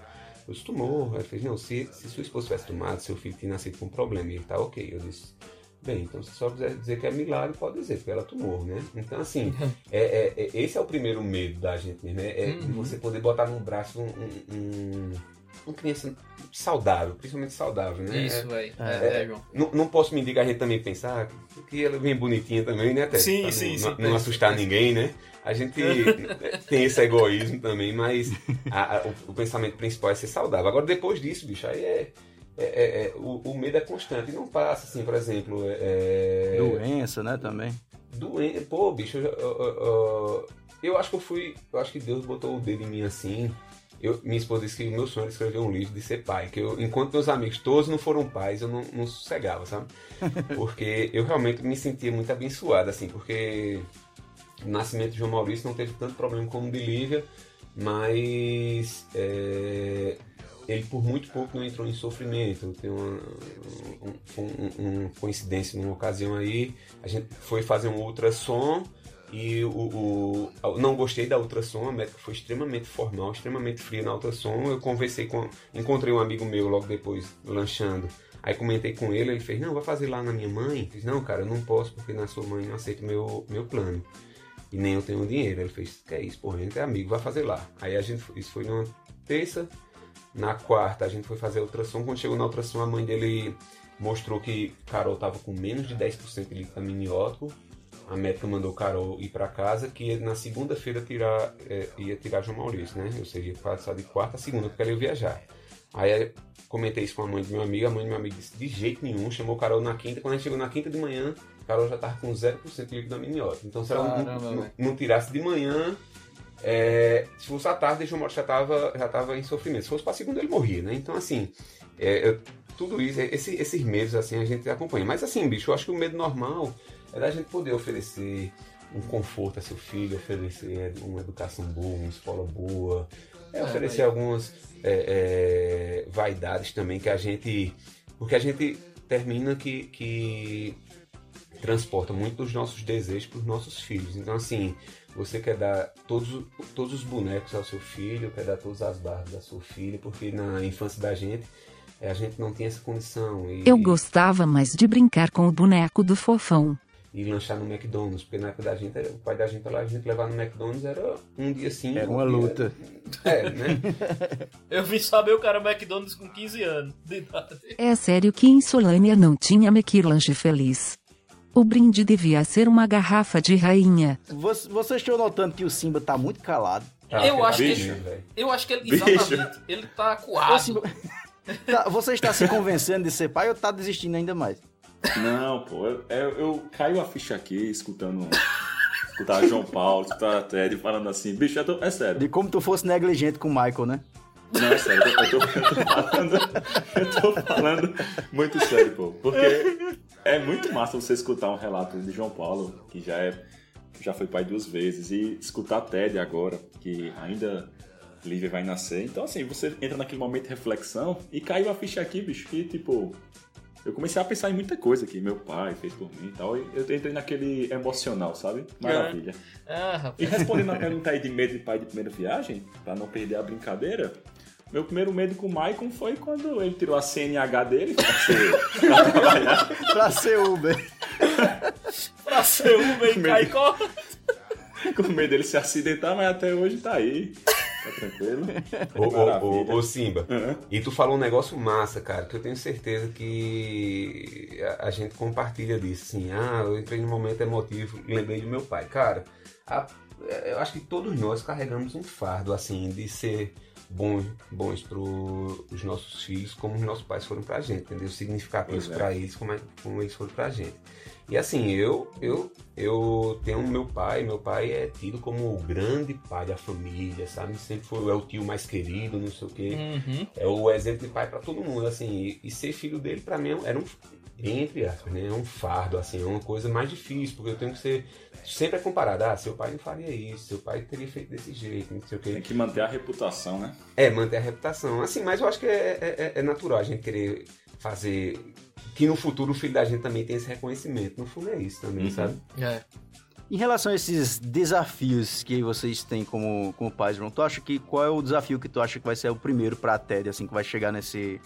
Eu disse, tomou. Ela fez, não, se, se sua esposa tivesse tomado, seu filho tinha nascido com problema. E ele tá ok. Eu disse, bem, então se só quiser dizer que é milagre, pode dizer, porque ela tomou, né? Então, assim, é, é- é- esse é o primeiro medo da gente mesmo, é, é de você poder botar no braço um, um, um- uma criança saudável, principalmente saudável, né? Isso, É- velho. é, É, é, João. não, não posso mentir que a gente também pensar que ela vem bonitinha também, né, Tess? Sim, sim, não, sim, não, pensa, assustar pensa. ninguém, né? A gente tem esse egoísmo também, mas a- a- o, o pensamento principal é ser saudável. Agora, depois disso, bicho, aí é. É- é- é- o, o medo é constante. E não passa, assim, por exemplo. É, Doença, né, também. Doente. Pô, bicho, eu, eu- eu- eu acho que eu fui. Eu acho que Deus botou o dedo em mim assim. Eu, minha esposa disse que o meu sonho era escrever um livro de ser pai. Que eu, enquanto meus amigos todos não foram pais, eu não, não sossegava, sabe? Porque eu realmente me sentia muito abençoado, assim, porque o nascimento de João Maurício não teve tanto problema como o de Lívia, mas é, ele por muito pouco não entrou em sofrimento. Tem uma, um- um- um- uma coincidência numa ocasião aí, a gente foi fazer um ultrassom e o, o- não gostei da ultrassom, a médica foi extremamente formal, extremamente fria na ultrassom. Eu conversei com, encontrei um amigo meu logo depois, lanchando. Aí comentei com ele, ele fez, não, vai fazer lá na minha mãe. Eu fiz, não, cara, eu não posso porque na sua mãe não aceita meu, meu plano. E nem eu tenho dinheiro. Ele fez, que é isso, porra, a gente é amigo, vai fazer lá. Aí a gente, isso foi numa terça, na quarta a gente foi fazer a ultrassom. Quando chegou na ultrassom, a mãe dele mostrou que Carol tava com menos de 10% de líquido amniótico. A médica mandou Carol ir para casa, que na segunda-feira tirar, é, ia tirar João Maurício, né? Ou seja, ia passar de quarta a segunda, porque ela ia viajar. Aí eu comentei isso com a mãe do meu amigo, a mãe do meu amigo disse, de jeito nenhum, chamou Carol na quinta. Quando a gente chegou na quinta de manhã, Carol já tava com 0% de líquido amniótico. Então se ela não- Caramba, não, não tirasse de manhã, é, se fosse à tarde, João Maurício já tava, já tava em sofrimento. Se fosse para segunda, ele morria, né? Então assim, é, tudo isso, esse- esses medos assim a gente acompanha. Mas assim, bicho, eu acho que o medo normal é da gente poder oferecer um conforto a seu filho, oferecer uma educação boa, uma escola boa, é, É, oferecer mas- algumas é, é, vaidades também que a gente. Porque a gente termina que, que transporta muito dos nossos desejos para os nossos filhos. Então, assim, você quer dar todos, todos os bonecos ao seu filho, quer dar todas as barras da sua filha, porque na infância da gente é, a gente não tem essa condição. E, Eu gostava mais de brincar com o boneco do fofão. E lanchar no McDonald's, porque na época da gente, era- o pai da gente lá, a gente levar no McDonald's era um dia sim. Era um uma dia- luta. É, né? Eu vim saber o cara McDonald's com 15 anos de idade. É sério que em Solânia não tinha McLanche feliz. O brinde devia ser uma garrafa de rainha. Vocês vocês estão notando que o Simba tá muito calado. Tá, Eu acho que bicho. ele, velho. eu acho que ele, exatamente, ele tá Ô, acuado. Simba, tá, você está se convencendo de ser pai ou tá desistindo ainda mais? Não, pô, eu, eu, eu caio a ficha aqui escutando. Escutar João Paulo, escutar Ted falando assim, bicho, tô, é sério. De como tu fosse negligente com o Michael, né? Não, é sério, eu tô, eu tô- falando. Eu tô falando muito sério, pô. Porque é muito massa você escutar um relato de João Paulo, que já é. já foi pai duas vezes, e escutar Ted agora, que ainda Lívia vai nascer. Então, assim, você entra naquele momento de reflexão e caiu a ficha aqui, bicho, que tipo. Eu comecei a pensar em muita coisa que meu pai fez por mim e tal, e eu entrei naquele emocional, sabe? Maravilha. Ah. E respondendo a pergunta aí de medo de pai de primeira viagem, pra não perder a brincadeira, meu primeiro medo com o Maicon foi quando ele tirou a CNH dele pra, ser, pra trabalhar. Pra ser Uber. Pra ser cá e corre. Com medo dele se acidentar, mas até hoje tá aí. Tá tranquilo. Ô, ô, ô, ô, Simba, Uhum. e tu falou um negócio massa, cara, que eu tenho certeza que a, a gente compartilha disso, assim, ah, eu entrei num momento emotivo, lembrei do meu pai. Cara, a- eu acho que todos nós carregamos um fardo, assim, de ser bons, bons pros nossos filhos, como os nossos pais foram pra gente, entendeu? Significativos é. pra eles, como, é- como eles foram pra gente. E assim, eu, eu, eu tenho meu pai, meu pai é tido como o grande pai da família, sabe? Sempre foi é o tio mais querido, não sei o quê. Uhum. É o exemplo de pai pra todo mundo, assim. E, e ser filho dele pra mim era um entre aspas, né? É um fardo, assim, é uma coisa mais difícil, porque eu tenho que ser sempre é comparado, ah, seu pai não faria isso, seu pai teria feito desse jeito, não sei o quê. Tem que manter a reputação, né? É, manter a reputação. Assim, mas eu acho que é, é- é natural a gente querer fazer. Que no futuro o filho da gente também tenha esse reconhecimento. No fundo é isso também, Uhum. sabe? É. Em relação a esses desafios que vocês têm como, como pais, João, tu acha que qual é o desafio que tu acha que vai ser o primeiro pra TED, assim, que vai chegar nesse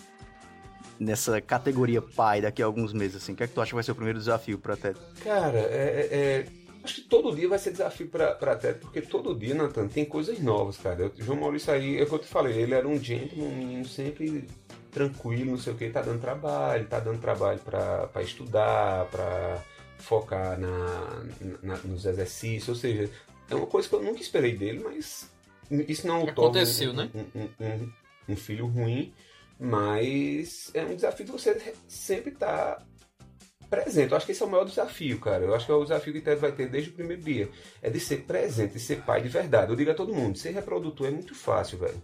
nessa categoria pai daqui a alguns meses, assim? O que é que tu acha que vai ser o primeiro desafio pra TED? Cara, é, é- é- acho que todo dia vai ser desafio pra, pra Tete, porque todo dia, Nathan, tem coisas novas, cara. O João Maurício aí, é o que eu te falei, ele era um gentleman, um menino sempre tranquilo, não sei o que, tá dando trabalho, tá dando trabalho pra, pra estudar, pra focar na, na- nos exercícios, ou seja, é uma coisa que eu nunca esperei dele, mas isso não o torna Aconteceu, um, né? um- um- um- um filho ruim, mas é um desafio de você sempre estar presente. Eu acho que esse é o maior desafio, cara. Eu acho que é o desafio que o Ted vai ter desde o primeiro dia. É de ser presente, de ser pai de verdade. Eu digo a todo mundo, ser reprodutor é muito fácil, velho.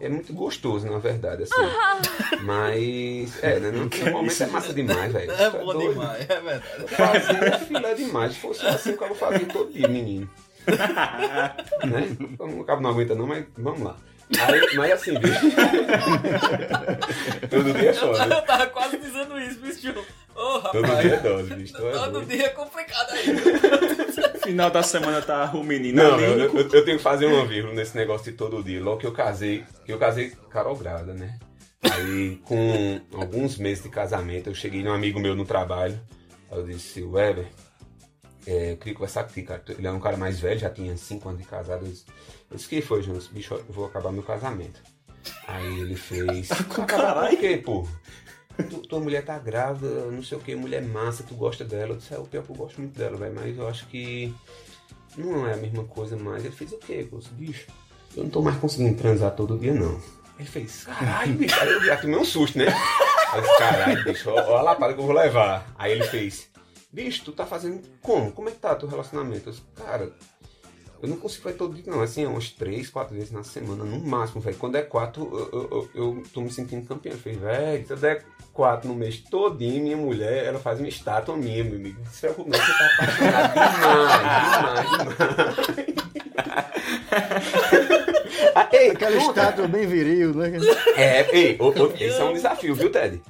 É muito gostoso, na verdade, assim. Mas, é, né? No, no momento é massa demais, velho. É Tu bom doido. demais, é verdade. Fazer é filé demais. Se fosse assim, o cara fazia todo dia, menino. né? O cabo não aguenta não, mas vamos lá. Aí, mas assim, bicho. todo dia é Eu, foda. eu tava quase dizendo isso, bicho. Ô, Todo rapaz. dia é dose, bicho. Tu é Todo doido. dia é complicado aí. Final da semana tá o menino Não, ali. eu, eu- eu tenho que fazer uma vírgula nesse negócio de todo dia. Logo que eu casei, que eu casei Carol grávida, né? Aí, com alguns meses de casamento, eu cheguei num amigo meu no trabalho. Eu disse, Weber, é, eu queria conversar contigo, cara. Ele é um cara mais velho, já tinha 5 anos de casado. Eu disse, eu disse, que foi, Jonas? Bicho, eu vou acabar meu casamento. Aí ele fez. Acabar por quê, pô? Tu- tua mulher tá grávida, não sei o que, mulher massa, tu gosta dela. Eu disse, é o pior que eu gosto muito dela, velho, mas eu acho que não é a mesma coisa mais. Ele fez o quê? Eu disse, bicho, eu não tô mais conseguindo transar todo dia, não. Ele fez, caralho, bicho, aí eu já tomei um susto, né? Aí eu disse, caralho, bicho, ó a lapada que eu vou levar. Aí ele fez, bicho, tu tá fazendo como? Como é que tá teu relacionamento? Eu cara, eu não consigo fazer todo dia, não. Assim, é umas três, quatro vezes na semana, no máximo, velho. Quando é quatro, eu, eu, eu, eu tô me sentindo campeão. Eu falei, velho, se eu der quatro no mês todinho, minha mulher, ela faz uma estátua minha, meu amigo. Se preocupe, não, você tá apaixonado demais, demais, demais. ei, Aquela estátua bem viril, né? É, ei, o- o- esse é um desafio, viu, Ted?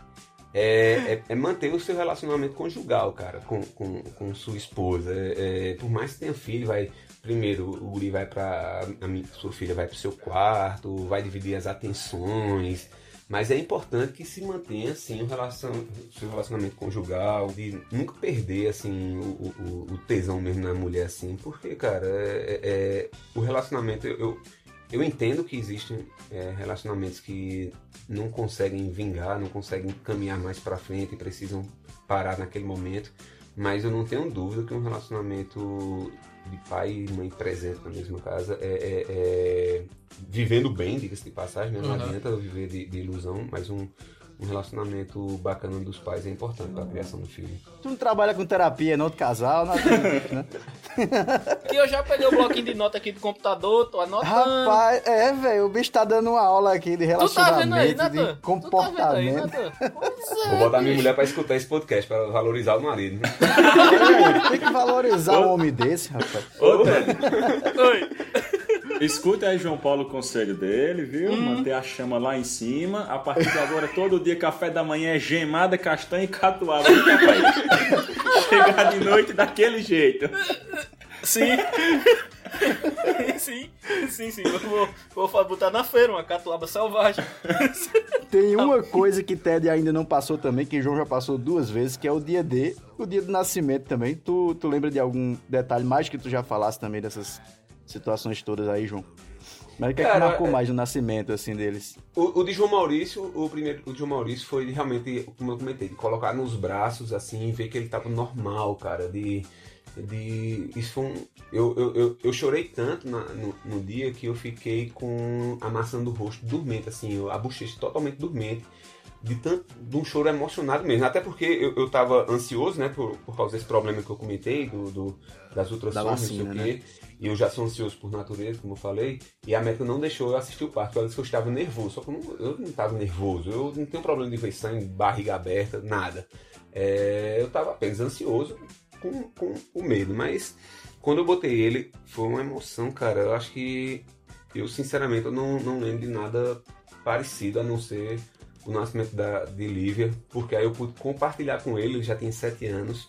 É, é- é manter o seu relacionamento conjugal, cara, com, com, com sua esposa. É, é, por mais que tenha filho, vai. Primeiro, o Guri vai pra. A minha, sua filha vai pro seu quarto, vai dividir as atenções, Mas é importante que se mantenha assim o seu relacionamento conjugal, de nunca perder assim o, o, o tesão mesmo na mulher assim, porque cara, é, é- o relacionamento eu, eu entendo que existem é, relacionamentos que não conseguem vingar, não conseguem caminhar mais pra frente e precisam parar naquele momento, mas eu não tenho dúvida que um relacionamento de pai e mãe presente na mesma casa é, é- é vivendo bem, diga-se de passagem, né? não Uhum. adianta eu viver de, de ilusão, mas um, um relacionamento bacana dos pais é importante para a criação do filho. Tu não trabalha com terapia, não, de casal, não né? Que eu já peguei o bloquinho de nota aqui do computador, tô anotando. Rapaz, é, velho, o bicho tá dando uma aula aqui de tu tá vendo aí, relacionamento, de tá vendo aí, comportamento. Natan? Pois é, Vou botar minha mulher para escutar esse podcast, para valorizar o marido. né? Tem que valorizar um homem desse, rapaz. Ô, Oi. Escuta aí, João Paulo, o conselho dele, viu? Hum. Manter a chama lá em cima. A partir de agora, todo dia, café da manhã é gemada, castanha e catuaba. Chegar de noite daquele jeito. Sim. sim, sim, sim. Eu vou, vou botar na feira uma catuaba selvagem. Tem uma coisa que Ted ainda não passou também, que João já passou duas vezes, que é o dia D, o dia do nascimento também. Tu, tu lembra de algum detalhe mais que tu já falasse também dessas situações todas aí, João? Mas o que é que marcou é- mais no nascimento, assim, deles? O, o de João Maurício, o primeiro, o de João Maurício foi realmente, como eu comentei, de colocar nos braços assim e ver que ele tava normal, cara. De. de isso foi um. Eu, eu, eu, eu chorei tanto na- no, no dia que eu fiquei com a maçã do rosto dormente, assim, eu- a bochecha totalmente dormente. De, tanto, de um choro emocionado mesmo. Até porque eu, eu tava ansioso, né, por, por causa desse problema que eu comentei, do, do- das ultrassons, não sei o vacina, quê. E eu já sou ansioso por natureza, como eu falei. E a Meta não deixou eu assistir o parto. Ela disse que eu estava nervoso. Só que eu não, eu não estava nervoso. Eu não tenho problema de ver sangue, barriga aberta, nada. É, eu estava apenas ansioso com, com o medo. Mas quando eu botei ele, foi uma emoção, cara. Eu acho que. Eu, sinceramente, eu não, não lembro de nada parecido a não ser o nascimento da, de Lívia. Porque aí eu pude compartilhar com ele. Ele já tem sete anos.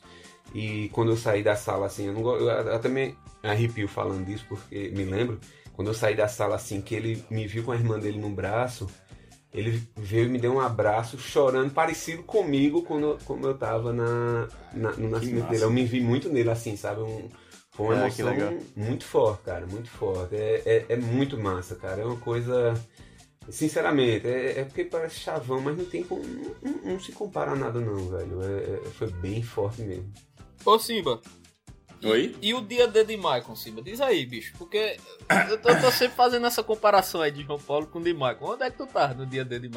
E quando eu saí da sala, assim, eu, não, eu até me arrepio falando disso, porque me lembro, quando eu saí da sala, assim, que ele me viu com a irmã dele no braço, ele veio e me deu um abraço, chorando, parecido comigo quando, como eu tava na, na- no nascimento massa. dele. Eu me vi muito nele, assim, sabe? Um, foi uma que emoção legal. muito forte, cara, muito forte. É, é, é muito massa, cara. É uma coisa. Sinceramente, é, é porque parece chavão, mas não tem como. Não, não- não se compara a nada, não, velho. É- é- foi bem forte mesmo. Ô, Simba. E, Oi? E o dia D de Michael, Simba? Diz aí, bicho. Porque eu tô, eu tô sempre fazendo essa comparação aí de João Paulo com o de Michael. Onde é que tu tá no dia D de?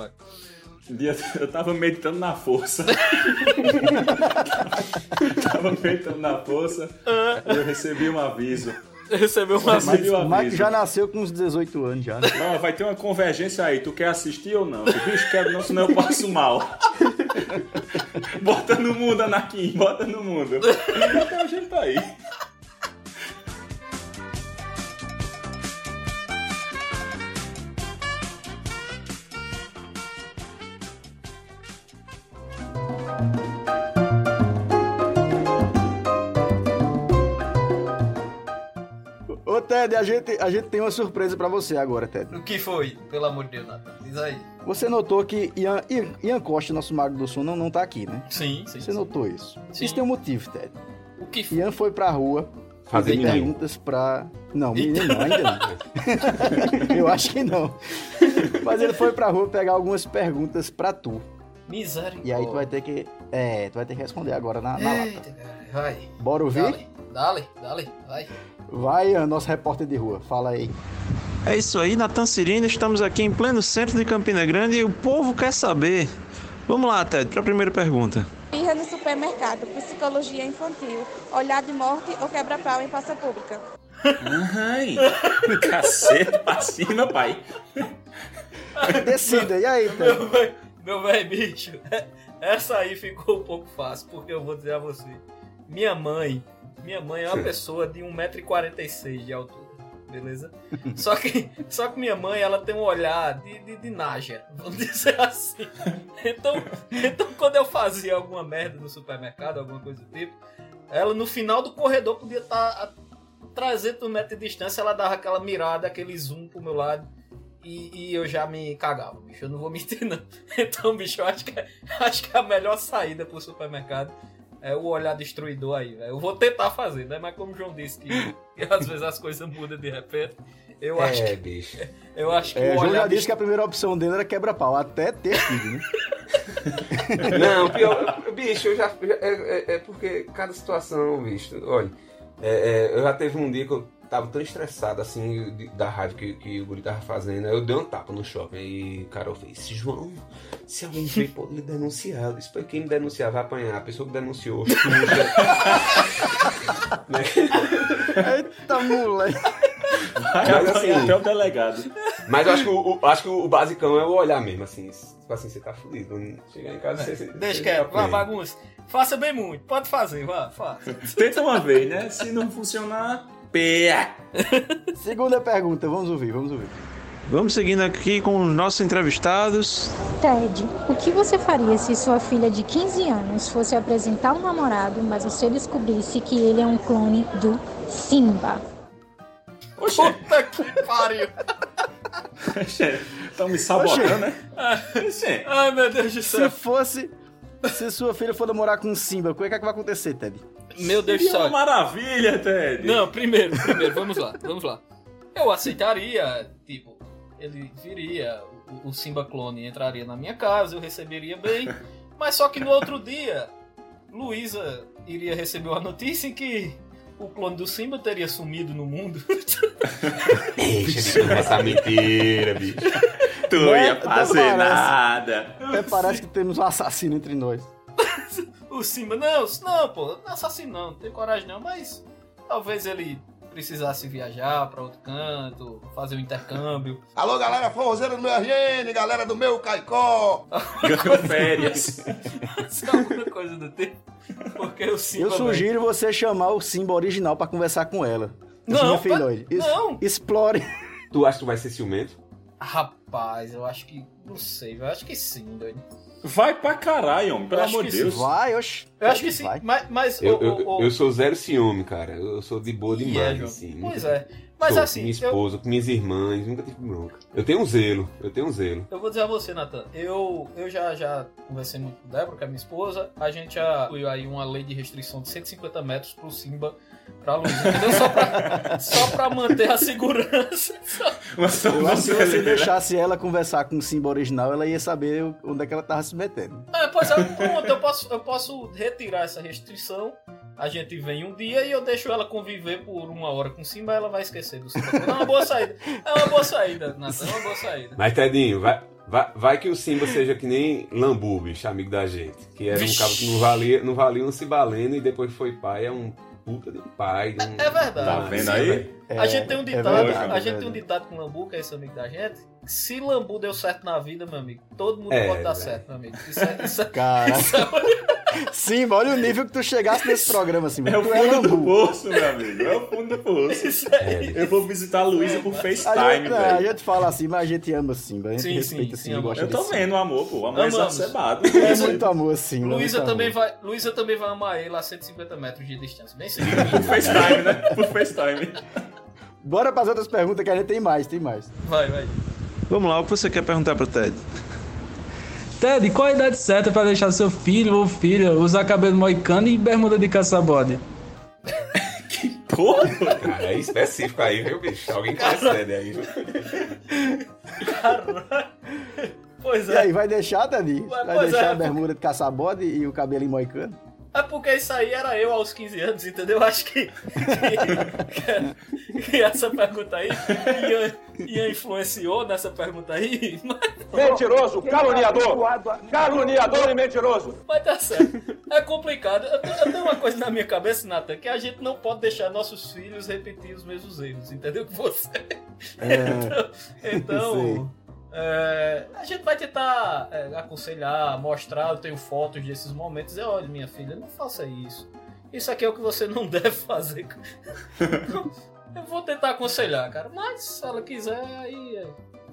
Um dia eu tava meditando na força. tava meditando na força. Eu recebi um aviso. Recebeu uma Mas- Mas Recebi o o Mike aviso. já nasceu com uns 18 anos já, né? Não, vai ter uma convergência aí. Tu quer assistir ou não? Eu, Bicho, quero não, senão eu passo mal. bota no mundo, Anakin. Bota no mundo. Então a gente tá aí. Ô, Ted, a gente, a gente tem uma surpresa pra você agora, Ted. O que foi? Pelo amor de Deus, Nathan. Diz aí. Você notou que Ian, Ian, Costa, nosso mago do som, não, não tá aqui, né? Sim, sim. Você sim. notou isso? Sim. Isso tem um motivo, Ted. O que foi? Ian foi pra rua Fazer perguntas pra. Não, menino não, ainda não. Eu acho que não. Mas ele foi pra rua pegar algumas perguntas pra tu. Miséria. E aí tu vai ter que. É, tu vai ter que responder agora na, na lata. Eita, cara. Vai. Bora ouvir? Dale, dale, dale, vai. Vai, nosso repórter de rua. Fala aí. É isso aí, Natan Cirino, estamos aqui em pleno centro de Campina Grande e o povo quer saber. Vamos lá, Ted, para a primeira pergunta. Pirra no supermercado, psicologia infantil, olhar de morte ou quebra-pau em praça pública. Ai, cacete pra cima, pai. Decida, e aí, Ted? Meu velho, meu velho bicho, essa aí ficou um pouco fácil, porque eu vou dizer a você. Minha mãe, minha mãe é uma pessoa de 1,46m de altura, beleza? Só que, só que minha mãe, ela tem um olhar de, de, de naja, vamos dizer assim. Então, então, quando eu fazia alguma merda no supermercado, alguma coisa do tipo, ela no final do corredor podia estar a 300 metros de distância, ela dava aquela mirada, aquele zoom pro meu lado. e, e eu já me cagava, bicho. Eu não vou mentir, não. Então, bicho, eu acho que, é- acho que a melhor saída pro supermercado é o olhar destruidor aí, velho. Eu vou tentar fazer, né? Mas como o João disse que, que às vezes as coisas mudam de repente, eu acho É, que, bicho. eu acho que É, o o João já disse que a primeira opção dele era quebra-pau, até ter filho, né? Não, pior, bicho, eu já. já- é, é- é porque cada situação, bicho, olha, é, é, eu já teve um dia que eu tava tão estressado assim da rádio que, que o Guri tava fazendo, aí eu dei um tapa no shopping, aí o Carol fez, João, se alguém ver, pode lhe denunciar. Eu disse, "Pô, quem me denunciar vai apanhar, a pessoa que denunciou, Xuxa. Né? Eita, moleque. Mas assim- até o delegado. Mas eu acho que, o, o- acho que o basicão é o olhar mesmo, assim, tipo assim, você tá fudido, chegar em casa, você... você- Deixa quieto, vá, bagunça. Faça bem muito, pode fazer, vá, faça. Tenta uma vez, né? Se não funcionar, pé. Segunda pergunta, vamos ouvir, vamos ouvir. Vamos seguindo aqui com os nossos entrevistados. Ted, o que você faria se sua filha de 15 anos fosse apresentar um namorado, mas você descobrisse que ele é um clone do Simba? Oxe, Puta que pariu. estão me sabotando, né? Oxe. Ai, meu Deus do Se céu. fosse. Se sua filha for namorar com Simba, o que é que vai acontecer, Ted? Meu Deus do Seria uma céu. maravilha, Ted. Não, primeiro, primeiro, vamos lá, vamos lá. Eu aceitaria, tipo, ele viria, o, o Simba clone entraria na minha casa, eu receberia bem, mas só que no outro dia, Luísa iria receber uma notícia em que o clone do Simba teria sumido no mundo. Deixa de conversar mentira, bicho. Tu Não é- ia fazer nada. Até parece que temos um assassino entre nós. O Simba, não, não, pô, não é assassino não, não tem coragem não, mas talvez ele precisasse viajar pra outro canto, fazer um intercâmbio. Alô, galera forrozeira do meu RN, galera do meu Caicó. Ganhou férias. alguma coisa do tipo. Porque o Simba. Eu sugiro você chamar o Simba original pra conversar com ela. Não. Es- não. Explore. Tu acha que vai ser ciumento? Rapaz, eu acho que. Não sei, eu acho que sim, doido. Vai pra caralho, homem, pelo Eu amor de sim. Deus. Vai, oxe. Eu acho que sim, Vai. mas. mas Eu, eu, ô, eu sou zero ciúme, cara. Eu sou de boa é, demais, João. assim. Pois Nunca- é. Mas Tô assim, Com minha eu, esposa, com minhas irmãs, nunca tive bronca. Eu tenho um zelo, eu tenho um zelo. eu vou dizer a você, Nathan. Eu, eu já, já conversei muito com Débora, que é minha esposa. A gente já incluiu aí uma lei de restrição de 150 metros pro Simba pra Luiz, entendeu? Só pra, só pra manter a segurança. Mas Eu acho que se você você deixasse ela conversar com o Simba original, ela ia saber onde é que ela tava se metendo. É, pois é, pronto, eu posso, eu posso retirar essa restrição. A gente vem um dia e eu deixo ela conviver por uma hora com o Simba, ela vai esquecer do Simba. É uma boa saída. É uma boa saída, Nathan, é uma boa saída. Mas, Tedinho, vai, vai, vai que o Simba seja que nem Lambu, bicho, amigo da gente. Que era um cabo que não valia, não valia um cibaleno e depois foi pai, é um puta de um pai. de um- É verdade. Tá vendo aí? velho. a gente tem um ditado, É verdade, a é gente tem um ditado com o Lambu, que é esse amigo da gente. Se Lambu deu certo na vida, meu amigo, todo mundo É, pode dar certo, meu amigo. Isso é, isso é, Cara, isso é- Simba, olha o nível que tu chegasse nesse programa, Simba. É o é fundo do lambu. poço, meu amigo. É o fundo do poço. é- Eu vou visitar a Luísa por A FaceTime, gente, não, a velho. gente fala assim, mas a gente ama Simba. A gente Sim, respeita sim, Simba, sim, Eu tô vendo o amor, pô. O amor é Amamos. exacerbado. É muito amor, Simba. Luísa também, vai, Luísa também vai amar ele a 150 metros de distância. Bem sim. Por FaceTime, né? Por FaceTime. Bora pras outras perguntas que a gente tem mais, tem mais. Vai, vai. Vamos lá, o que você quer perguntar pro Ted? Ted, qual a idade certa pra deixar seu filho ou filha usar cabelo moicano e bermuda de caçabode? Porra! Cara, é específico aí, viu, bicho? Alguém concede aí. viu? Pois E é. aí, vai deixar, Tadi? Vai, Vai pois deixar é, a bermuda de caçabode e o cabelo em moicano? É porque isso aí era eu aos 15 anos, entendeu? Acho que, que, que essa pergunta aí Ian, Ian influenciou nessa pergunta aí, mas, Mentiroso, caluniador. Caluniador e mentiroso. mas tá certo. É complicado. Eu, tenho- eu tenho uma coisa na minha cabeça, Nathan, que a gente não pode deixar nossos filhos repetir os mesmos erros, entendeu? Que você. Então, então é, a gente vai tentar é, aconselhar, mostrar. Eu tenho fotos desses momentos. E olha, minha filha, não faça isso. Isso aqui é o que você não deve fazer. Eu vou tentar aconselhar, cara. Mas se ela quiser, aí é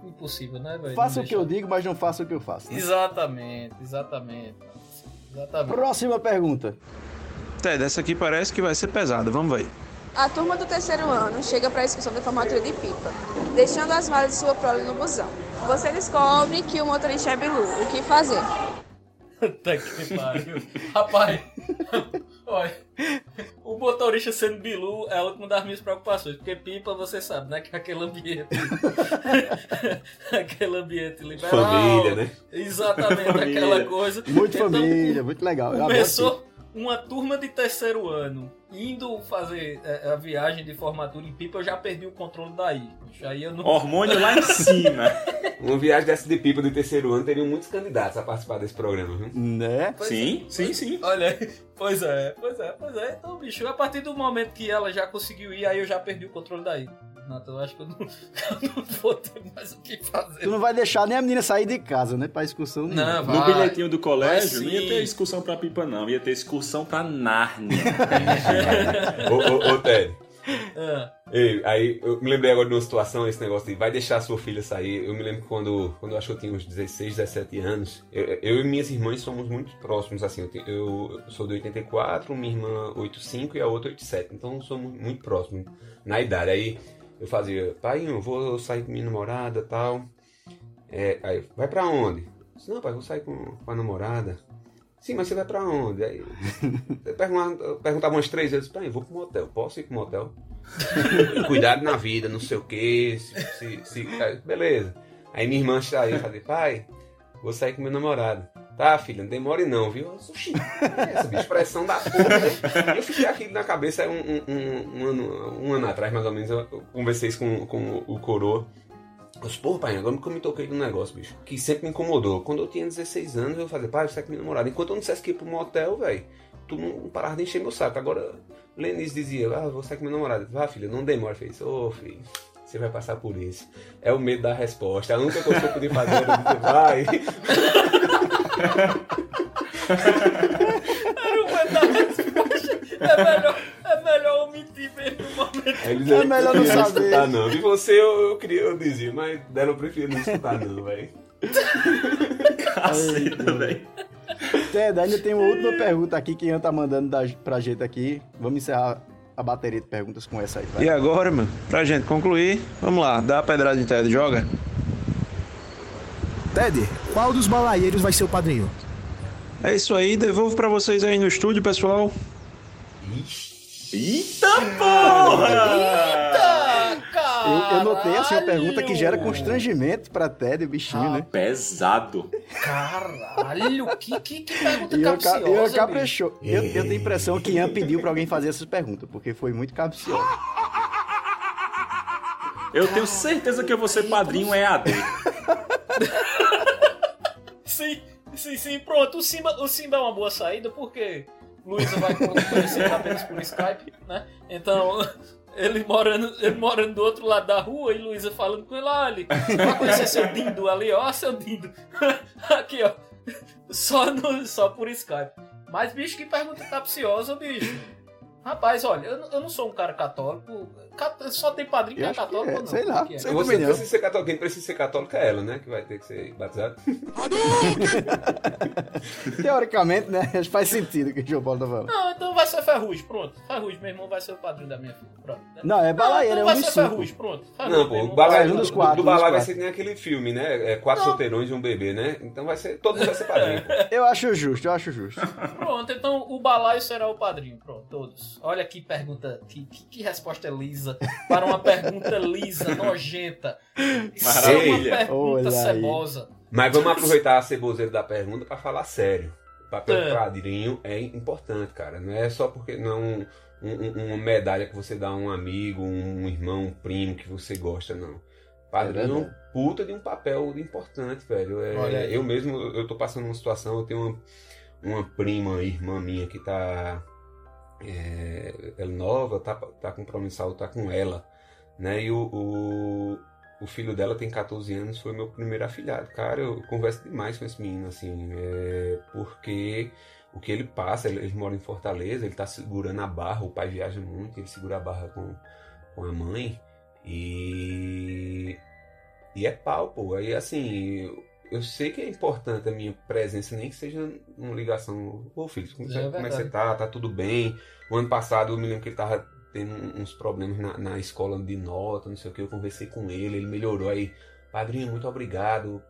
impossível, né, velho? Faça o que eu digo, mas não faça o que eu faço. né? Exatamente, exatamente. Exatamente. Próxima pergunta. Ted, essa aqui parece que vai ser pesada, vamos ver. A turma do terceiro ano chega para a excursão de formatura de pipa, deixando as malas de sua prole no busão. Você descobre que o motorista é Bilu. O que fazer? Puta que pariu. Rapaz, olha, o motorista sendo Bilu é uma das minhas preocupações, porque pipa, você sabe, né? Que é aquele ambiente. aquele ambiente liberal. Família, né? Exatamente, Família. aquela coisa. Muito Então, família, muito legal. Começou uma turma de terceiro ano indo fazer é, a viagem de formatura em pipa, eu já perdi o controle daí. Aí eu não... Hormônio lá em cima. Uma viagem dessa de pipa do terceiro ano teriam muitos candidatos a participar desse programa, viu? Né? Sim, sim, sim. Olha, aí. pois é, pois é, pois é. Então, bicho, a partir do momento que ela já conseguiu ir, aí eu já perdi o controle daí. Nata, eu acho que eu não, eu não vou ter mais o que fazer. Tu não vai deixar nem a menina sair de casa, né? Pra excursão. Não, No vai. bilhetinho do colégio, Vai não ia ter excursão pra pipa, não. Ia ter excursão pra Nárnia. ô, ô, ô, Ted. Ei, aí eu me lembrei agora de uma situação, esse negócio de vai deixar sua filha sair. Eu me lembro quando, quando eu acho que eu tinha uns 16, 17 anos, eu, eu e minhas irmãs somos muito próximos, assim. Eu, tenho- eu sou de 84, minha irmã 85 e a outra 87. Então somos muito próximos na idade. Aí eu fazia, pai, eu vou sair com minha namorada e tal. É, aí, vai pra onde? Disse, Não, pai, vou sair com, com a namorada. Sim, mas você vai pra onde? Aí, eu perguntava, perguntava umas três vezes, pai, eu vou pro motel, posso ir pro motel? Cuidado na vida, não sei o que, se, se, se- aí, beleza. Aí minha irmã saiu e falei, pai, vou sair com meu namorado. Tá, filha, não demore não, viu? Eu disse, "Oxi, que é essa bicho, pressão da porra, né? Eu fiquei aquilo na cabeça aí um, um, um, ano, um ano atrás, mais ou menos, eu conversei isso com, com o coroa. Eu disse, porra, pai, agora que eu me toquei num negócio, bicho, que sempre me incomodou. Quando eu tinha 16 anos, eu fazia, pai, eu saio com minha namorada. Enquanto eu não dissesse que ia pro motel, velho, tu não parava de encher meu saco. Agora, Lenise dizia, ah, vou sair com minha namorada. Vá, filha, não demora. Fez, ô, filho, você vai passar por isso. É o medo da resposta. A única coisa que eu podia fazer era dizer, vai. Era o medo da resposta. É melhor, é melhor omitir mesmo no momento. Eles É melhor não saber. escutar, não. E você, eu, eu queria, eu dizia, mas dela eu prefiro não escutar, não, velho. Caceta, velho. Ted, ainda tem uma última pergunta aqui que Ian tá mandando da, pra gente aqui. Vamos encerrar a bateria de perguntas com essa aí, vai. E agora, mano, pra gente concluir, vamos lá, dá a pedrada em Ted, joga. Ted, qual dos balaeiros vai ser o padrinho? É isso aí, devolvo pra vocês aí no estúdio, pessoal. Eita porra! Eu, eu notei assim uma pergunta que gera constrangimento pra Ted, o bichinho, né? Pesado. Caralho, que, que, que pergunta E eu, ca- capciosa, eu bicho. caprichou. Eu, eu tenho a impressão que Ian pediu pra alguém fazer essas perguntas, porque foi muito capcioso. Eu tenho certeza que eu vou ser padrinho EAD. Sim, sim, sim, pronto. O Simba, o Simba é uma boa saída, porque Luísa vai conhecer apenas por Skype, né? Então, ele morando, ele morando do outro lado da rua e Luísa falando com ele, olha, vai conhecer seu Dindo ali, ó, seu Dindo. Aqui, ó. Só, no, só por Skype. Mas, bicho, que pergunta capciosa, bicho. Rapaz, olha, eu, não- eu não sou um cara católico. Cat- Só tem padrinho que Eu é acho que católico é, ou não? sei lá, é? sei Você precisa ser católico, quem precisa ser católico é ela, né? Que vai ter que ser batizado. Teoricamente, né? Faz sentido o que o João Paulo tá falando. Não, então vai ser Ferrugem, pronto. Ferrugem, meu irmão, vai ser o padrinho da minha filha. Pronto. né? Não, é balaieiro, então é um vai dos ser pronto. Ferrugem, Não, pô, irmão, o balai, vai ser do, um dos do, quatro, do dos balai vai ser que nem aquele filme, né? É quatro solteirões e um bebê, né? Então vai ser. Todo mundo vai ser padrinho. Eu acho justo, eu acho justo. Pronto, então o balaio será o padrinho. Pronto, todos. Olha que pergunta, que, que, que resposta lisa para uma pergunta lisa, nojenta. Isso é uma Maravilha. pergunta Olha aí. cebosa. Mas vamos aproveitar a ceboseira da pergunta pra falar sério. O papel É. padrinho é importante, cara. Não é só porque não é um- um- uma medalha que você dá a um amigo, um irmão, um primo que você gosta, não. Padrinho é um puta de um papel importante, velho. É, Olha aí. eu mesmo, eu tô passando uma situação, eu tenho uma, uma prima, irmã minha que tá é, ela é nova, tá, tá com promissal, tá com ela, né? E o, o, o filho dela tem 14 anos, foi meu primeiro afilhado. Cara, eu converso demais com esse menino, assim, é, porque o que ele passa, ele, ele mora em Fortaleza, ele tá segurando a barra, o pai viaja muito, ele segura a barra com, com a mãe, e, e é pau, pô. Aí, assim, eu, sei que é importante a minha presença, nem que seja uma ligação, ô filho, como, É como é que você tá? Tá tudo bem? O ano passado eu me lembro que ele tava tendo uns problemas na, na escola de nota, não sei o que. Eu conversei com ele, ele melhorou. Aí, padrinho, muito obrigado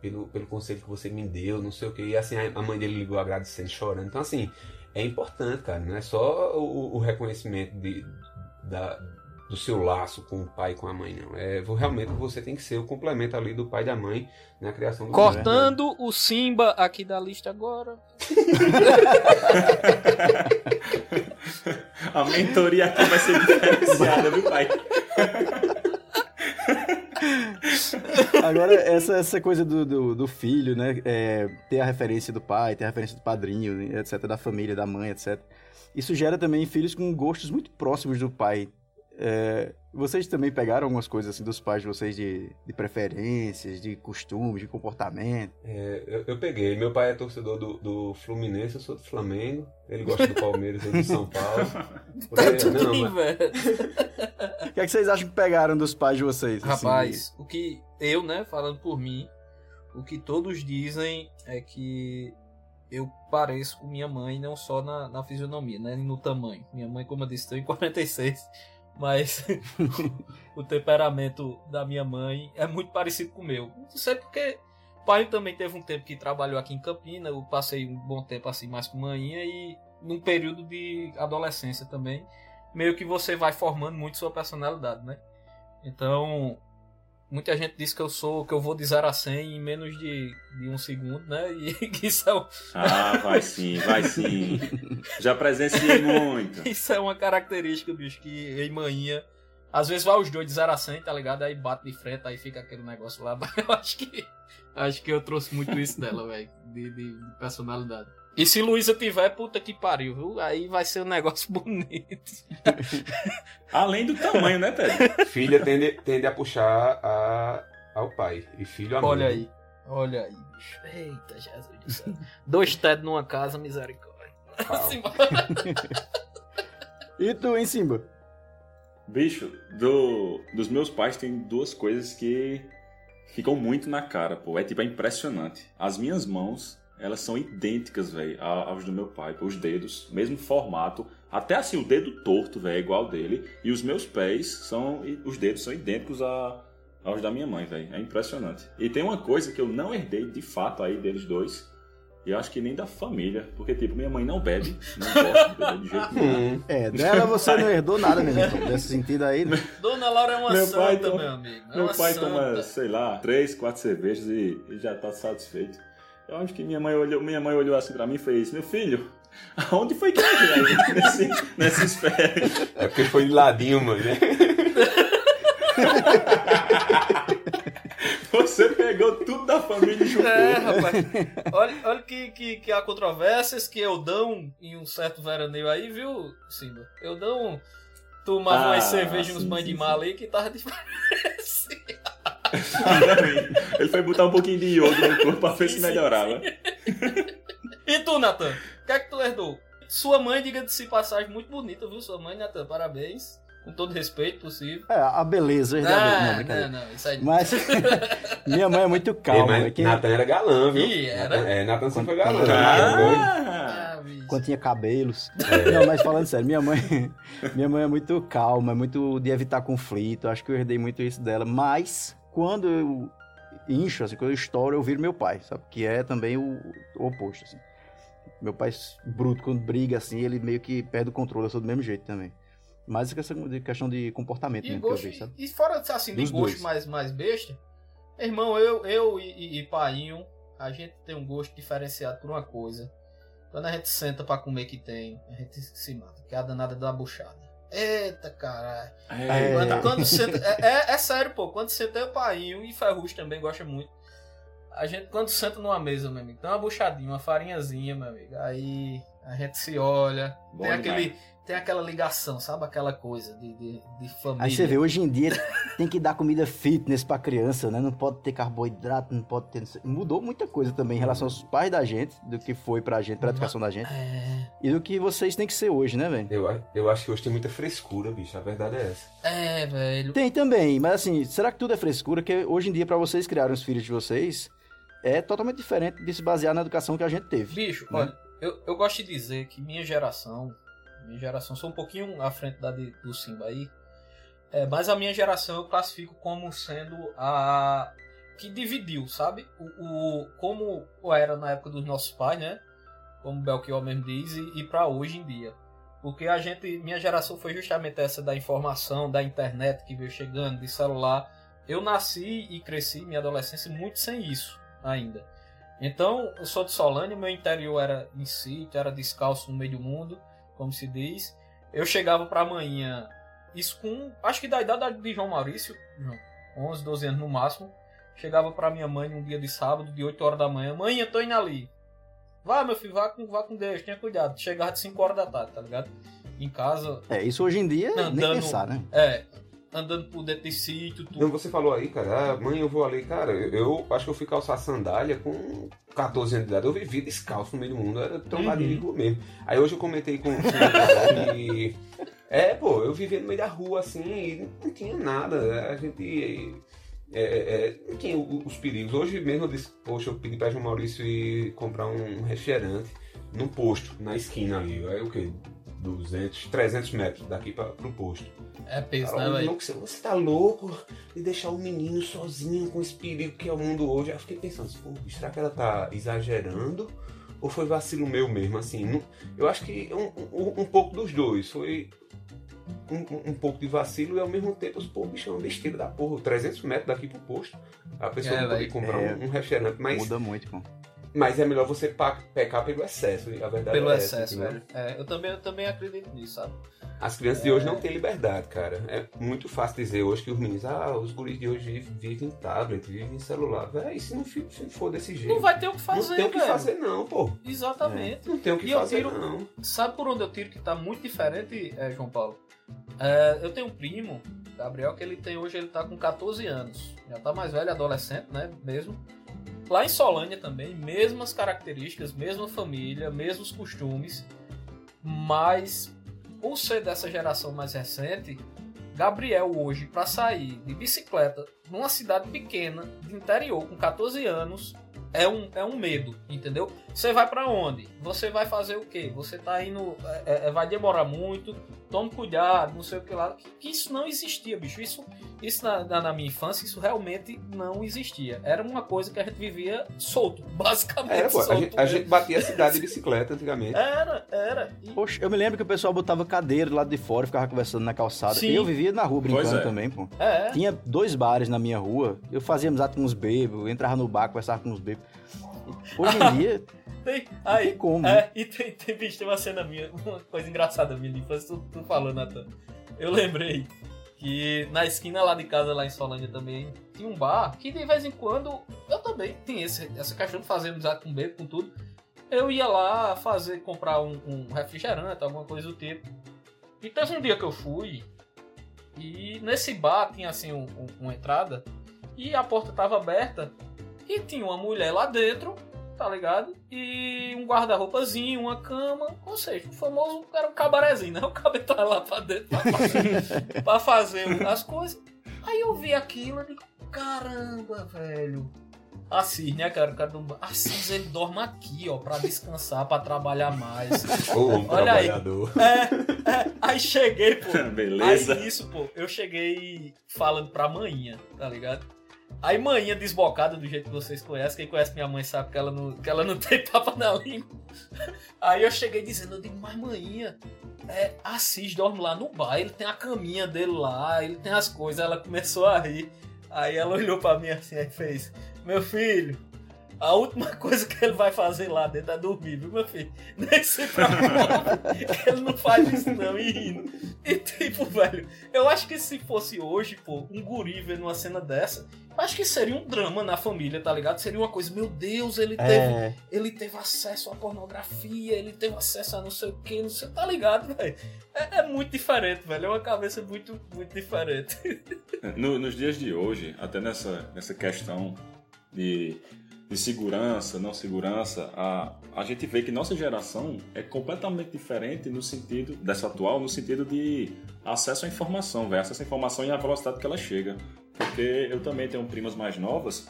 pelo, pelo conselho que você me deu, não sei o que. E assim, a a mãe dele ligou agradecendo, chorando. Então, assim, é importante, cara. Não é só o, o reconhecimento de, da, do seu laço com o pai e com a mãe, não. É realmente você tem que ser o complemento ali do pai e da mãe na criação do filho. Cortando o Simba aqui da lista agora. A mentoria aqui vai ser diferenciada, viu, pai? Agora, essa, essa coisa do, do, do filho, né? é, ter a referência do pai, ter a referência do padrinho, etc., da família, da mãe, etc. Isso gera também filhos com gostos muito próximos do pai. É, vocês também pegaram algumas coisas assim dos pais de vocês de, de preferências, de costumes, de comportamento? É, eu, eu peguei. Meu pai é torcedor do, do Fluminense, eu sou do Flamengo. Ele gosta do Palmeiras, eu do São Paulo. Tá tudo não, mas- velho. O que, é que vocês acham que pegaram dos pais de vocês? assim? Rapaz, o que eu, né, falando por mim, o que todos dizem é que eu pareço com minha mãe, não só na, na fisionomia, né, no tamanho. Minha mãe, como eu disse, tem 46, mas o temperamento da minha mãe é muito parecido com o meu. Não sei porque pai também teve um tempo que trabalhou aqui em Campina, eu passei um bom tempo assim mais com manhinha e num período de adolescência também, meio que você vai formando muito sua personalidade, né? Então, muita gente diz que eu sou, que eu vou de 0 a 100 em menos de, de um segundo, né? E que isso é, um- Ah, vai sim, vai sim. Já presenciei muito. isso é uma característica, bicho, que em manhinha, às vezes vai os dois de 0 a 100, tá ligado? Aí bate de frente, aí fica aquele negócio lá. Eu acho que, acho que eu trouxe muito isso dela, velho, de, de- de personalidade. E se Luísa tiver, puta que pariu, viu? Aí vai ser um negócio bonito. Além do tamanho, né, Ted? Filha tende, tende a puxar a, ao pai. E filho a mãe. Olha aí. Olha aí, bicho. Eita, Jesus do céu. Dois TED numa casa, misericórdia. Simbora. E tu, hein, Simba? Bicho, do, dos meus pais tem duas coisas que ficam muito na cara, pô. É tipo, é impressionante. As minhas mãos, elas são idênticas, velho, aos do meu pai. Os dedos, mesmo formato. Até assim, o dedo torto, velho, é igual dele. E os meus pés são. Os dedos são idênticos a, aos da minha mãe, velho. É impressionante. E tem uma coisa que eu não herdei de fato aí deles dois. E eu acho que nem da família. Porque, tipo, minha mãe não bebe. Não gosta de beber de jeito nenhum. É, dela você não herdou nada mesmo, então. Nesse sentido aí. né? Dona Laura é uma Meu santa, pai toma- meu amigo. É Meu pai santa. toma, sei lá, três, quatro cervejas e, e já tá satisfeito. Eu acho que minha mãe olhou, minha mãe olhou assim pra mim e fez, meu filho, aonde foi que eu nesse, nessa esfera? É porque foi de ladinho, mano, né? Você pegou tudo da família e chutou. É, rapaz. Olha, olha que, que, que há controvérsias que Eudão, em um certo veraneio aí, viu, Simba? Eudão tomava Ah, umas cervejas e uns sim, banhos de mala aí que tava diferente. Ele foi botar um pouquinho de iodo no corpo pra ver se melhorava. E tu, Natan? O que é que tu herdou? Sua mãe, diga de passagem, muito bonita, viu? Sua mãe, Natan, parabéns. Com todo respeito possível. É, a beleza, eu herdei a beleza. Não, não, não, isso aí. Mas minha mãe é muito Ei, calma. mas né? Quem- Nathan era galã, viu? Ih, era? Nathan- É, Nathan sempre foi galã. Quando- Ah, quando tinha cabelos. É. Não, mas falando sério, minha mãe, minha mãe é muito calma, é muito de evitar conflito. Acho que eu herdei muito isso dela. Mas quando eu incho, assim, quando eu estouro, eu viro meu pai, sabe? Que é também o, o oposto, assim. Meu pai bruto, quando briga assim, ele meio que perde o controle. Eu sou do mesmo jeito também. Mas é questão de, questão de comportamento E, mesmo que eu gosto, vejo, sabe? e fora assim, Dos gosto dois. mais, mais besta, irmão, eu, eu e, e, e Painho, a gente tem um gosto diferenciado por uma coisa. Quando a gente senta pra comer que tem, a gente se mata, que é a danada da buchada. Eita caralho. É. Quando, quando senta. É, é, é sério, pô. Quando senta eu, Painho e Ferrugem também gosta muito. A gente, quando senta numa mesa, meu amigo, tem uma buchadinha, uma farinhazinha, meu amigo. Aí a gente se olha, Bom tem, demais. aquele, tem aquela ligação, sabe? Aquela coisa de, de, de família. Aí você vê, hoje em dia tem que dar comida fitness pra criança, né? Não pode ter carboidrato, não pode ter. Mudou muita coisa também em relação aos pais da gente, do que foi pra gente, pra educação da gente. É, E do que vocês têm que ser hoje, né, velho? Eu, eu acho que hoje tem muita frescura, bicho. A verdade é essa. é, velho. Tem também, mas assim, será que tudo é frescura? Que hoje em dia, pra vocês criarem os filhos de vocês, é totalmente diferente de se basear na educação que a gente teve. Bicho, né? olha, eu, eu gosto de dizer que minha geração, Minha geração, sou um pouquinho à frente da de, do Simba aí. É, mas a minha geração eu classifico como sendo a que dividiu, sabe? O, o como era na época dos nossos pais, né? Como Belchior mesmo diz, e, e para hoje em dia. Porque a gente, minha geração foi justamente essa da informação, da internet que veio chegando, de celular. Eu nasci e cresci minha adolescência muito sem isso ainda. Então, eu sou de Solânia, meu interior era em sítio, era descalço no meio do mundo, como se diz. Eu chegava para amanhã, isso com, acho que da idade de João Maurício, 11, 12 anos no máximo. Chegava para minha mãe um dia de sábado, de 8 horas da manhã. Mãe, eu tô indo ali. Vá, meu filho, vá com, vá com Deus, tenha cuidado. Chegava de 5 horas da tarde, tá ligado? Em casa. É, isso hoje em dia nem pensar, né? É, andando por dentro de sítio, tudo. Não, você falou aí, cara, ah, mãe, eu vou ali, cara, eu, eu acho que eu fui calçar sandália com 14 anos de idade, eu vivi descalço no meio do mundo, era trombadinho uhum. mesmo. Aí hoje eu comentei com o que. É, pô, eu vivia no meio da rua assim e não tinha nada. A gente. É, é, não tinha os perigos. Hoje mesmo eu disse, poxa, eu pedi pra João Maurício ir comprar um refrigerante num posto, na esquina ali. Aí o quê? 200, 300 metros daqui para pro posto. É peso, né, velho? Você, você tá louco de deixar o menino sozinho com esse perigo que é o mundo hoje? Aí eu fiquei pensando, pô, será que ela tá exagerando? Ou foi vacilo meu mesmo, assim? Eu acho que um, um, um pouco dos dois. Foi um, um, pouco de vacilo e ao mesmo tempo os pô, bicho, é uma besteira da porra. 300 metros daqui pro posto. A pessoa É, não pode véi, comprar é. um, um refrigerante, mas. Muda muito, pô. Mas é melhor você pecar pelo excesso. A verdade Pelo é essa, excesso, velho. É, eu também, eu também acredito nisso, sabe? As crianças de hoje não têm liberdade, cara. É muito fácil dizer hoje que os meninos, ah, os guris de hoje vivem, em tablet, vivem em celular. Véi, se não for desse jeito. Não vai ter o que fazer, Não tem o que velho. fazer, não, pô. Exatamente. Não tem o que E eu fazer, tiro- não. Sabe por onde eu tiro que tá muito diferente, é, João Paulo? É, eu tenho um primo, Gabriel, que ele tem hoje, ele tá com 14 anos. Já tá mais velho, adolescente, né? Mesmo. Lá em Solânia também, mesmas características, mesma família, mesmos costumes. Mas, por ser dessa geração mais recente, Gabriel hoje, pra sair de bicicleta numa cidade pequena, de interior, com 14 anos, é um, é um medo, entendeu? Você vai pra onde? Você vai fazer o quê? Você tá indo. é, é, vai demorar muito, tome cuidado, não sei o que lá. Que, que isso não existia, bicho. Isso, isso na, na, na minha infância, isso realmente não existia. Era uma coisa que a gente vivia solto, basicamente. Era, pô. A solto gente, a gente batia a cidade de bicicleta antigamente. Era, era. E- Poxa, eu me lembro que o pessoal botava cadeira do lado de fora e ficava conversando na calçada. Sim. E eu vivia na rua brincando é. também, pô. É. Tinha dois bares na minha rua. Eu fazia amizade com uns bêbados, eu entrava no bar, conversava com uns bêbados. Hoje em dia, Tem, aí, tem como, É, e tem, tem, bicho, tem uma cena minha, uma coisa engraçada minha de infância, tu, tu falando, Natan. Eu lembrei que na esquina lá de casa, lá em Solândia também, tinha um bar que de vez em quando, eu também tinha esse, essa questão de fazer amizade com bebo, com tudo. Eu ia lá fazer, comprar um, um refrigerante, alguma coisa do tipo. E teve um dia que eu fui, e nesse bar tinha assim um- um- uma entrada, e a porta tava aberta, e tinha uma mulher lá dentro, tá ligado? E um guarda-roupazinho, uma cama, ou seja, o famoso era um cabarezinho, né? O cabelo tava lá pra dentro pra fazer, pra fazer as coisas. Aí eu vi aquilo e digo, caramba, velho. Assis, né, cara? Cara do... Assis, ele dorme aqui, ó, pra descansar, pra trabalhar mais. Ô, homem Olha aí. trabalhador. É, é, aí cheguei, pô. Beleza. Aí nisso, pô, eu cheguei falando pra manhã, tá ligado? Aí manhã desbocada do jeito que vocês conhecem, quem conhece minha mãe sabe que ela não, que ela não tem papo na língua. Aí eu cheguei dizendo, eu digo, mas manhã, é, Assis dorme lá no bar, ele tem a caminha dele lá, ele tem as coisas. Ela começou a rir. Aí ela olhou pra mim assim e fez, meu filho, a última coisa que ele vai fazer lá dentro é dormir, viu, meu filho? Nem se preocupe, ele não faz isso não, e rindo. E tipo, velho, eu acho que se fosse hoje, pô, um guri vendo uma cena dessa, acho que seria um drama na família, tá ligado? Seria uma coisa, meu Deus, ele teve, É. ele teve acesso à pornografia, ele teve acesso a não sei o que, não sei, tá ligado, velho? É, é muito diferente, velho, é uma cabeça muito, muito diferente. No- nos dias de hoje, até nessa, nessa questão de, de segurança, não segurança, a, a gente vê que nossa geração é completamente diferente no sentido, dessa atual, no sentido de acesso à informação, velho. Acesso à informação e a velocidade que ela chega. Porque eu também tenho primas mais novas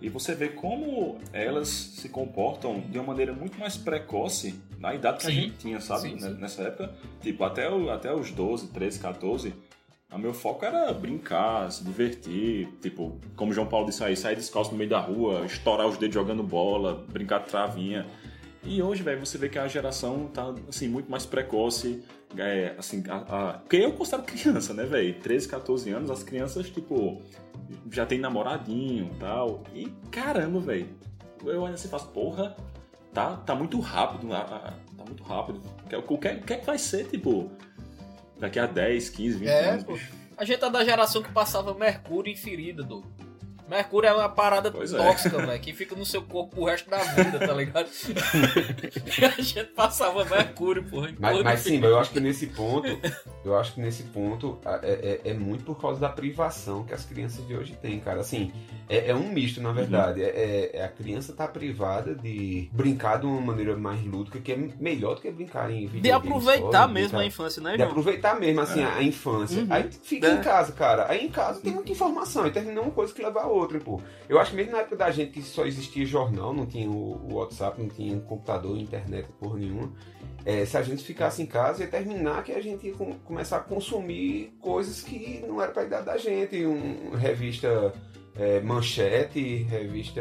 E você vê como elas se comportam de uma maneira muito mais precoce na idade que a Sim. gente tinha, sabe? Sim, sim. Nessa época. Tipo, até, o- até os 12, 13, 14, o meu foco era brincar, se divertir. Tipo, como João Paulo disse aí, sair descalço no meio da rua, estourar os dedos jogando bola, brincar de travinha. E hoje, velho, você vê que a geração tá, assim, muito mais precoce. É, assim, a, a- porque eu considero criança, né, velho? 13, 14 anos, as crianças, tipo, já tem namoradinho e tal. E caramba, velho. Eu olho assim faço, porra, tá, tá muito rápido. Tá muito rápido. O que, o que, o é que vai ser, tipo, daqui a 10, 15, 20 É, anos, pô. A gente é da geração que passava mercúrio em ferida, do. Mercúrio é uma parada Pois é. tóxica, velho, que fica no seu corpo o resto da vida, tá ligado? a gente passava mercúrio, porra. em Mas, mas sim, eu acho que nesse ponto, eu acho que nesse ponto é, é- é muito por causa da privação que as crianças de hoje têm, cara. Assim, é, é um misto, na verdade. É, é- é a criança tá privada de brincar de uma maneira mais lúdica, que é melhor do que brincar em videogame De aproveitar só, de mesmo brincar- a infância, né, De João? aproveitar mesmo, assim, É. a infância. Uhum. Aí fica É. em casa, cara. Aí em casa tem muita informação. Aí termina uma coisa que leva a outra, pô. Eu acho que mesmo na época da gente que só existia jornal, não tinha o, WhatsApp, não tinha computador, internet, porra nenhuma. É, se a gente ficasse em casa, ia terminar que a gente ia com- começar a consumir coisas que não era pra idade da gente. Um, revista é, manchete, revista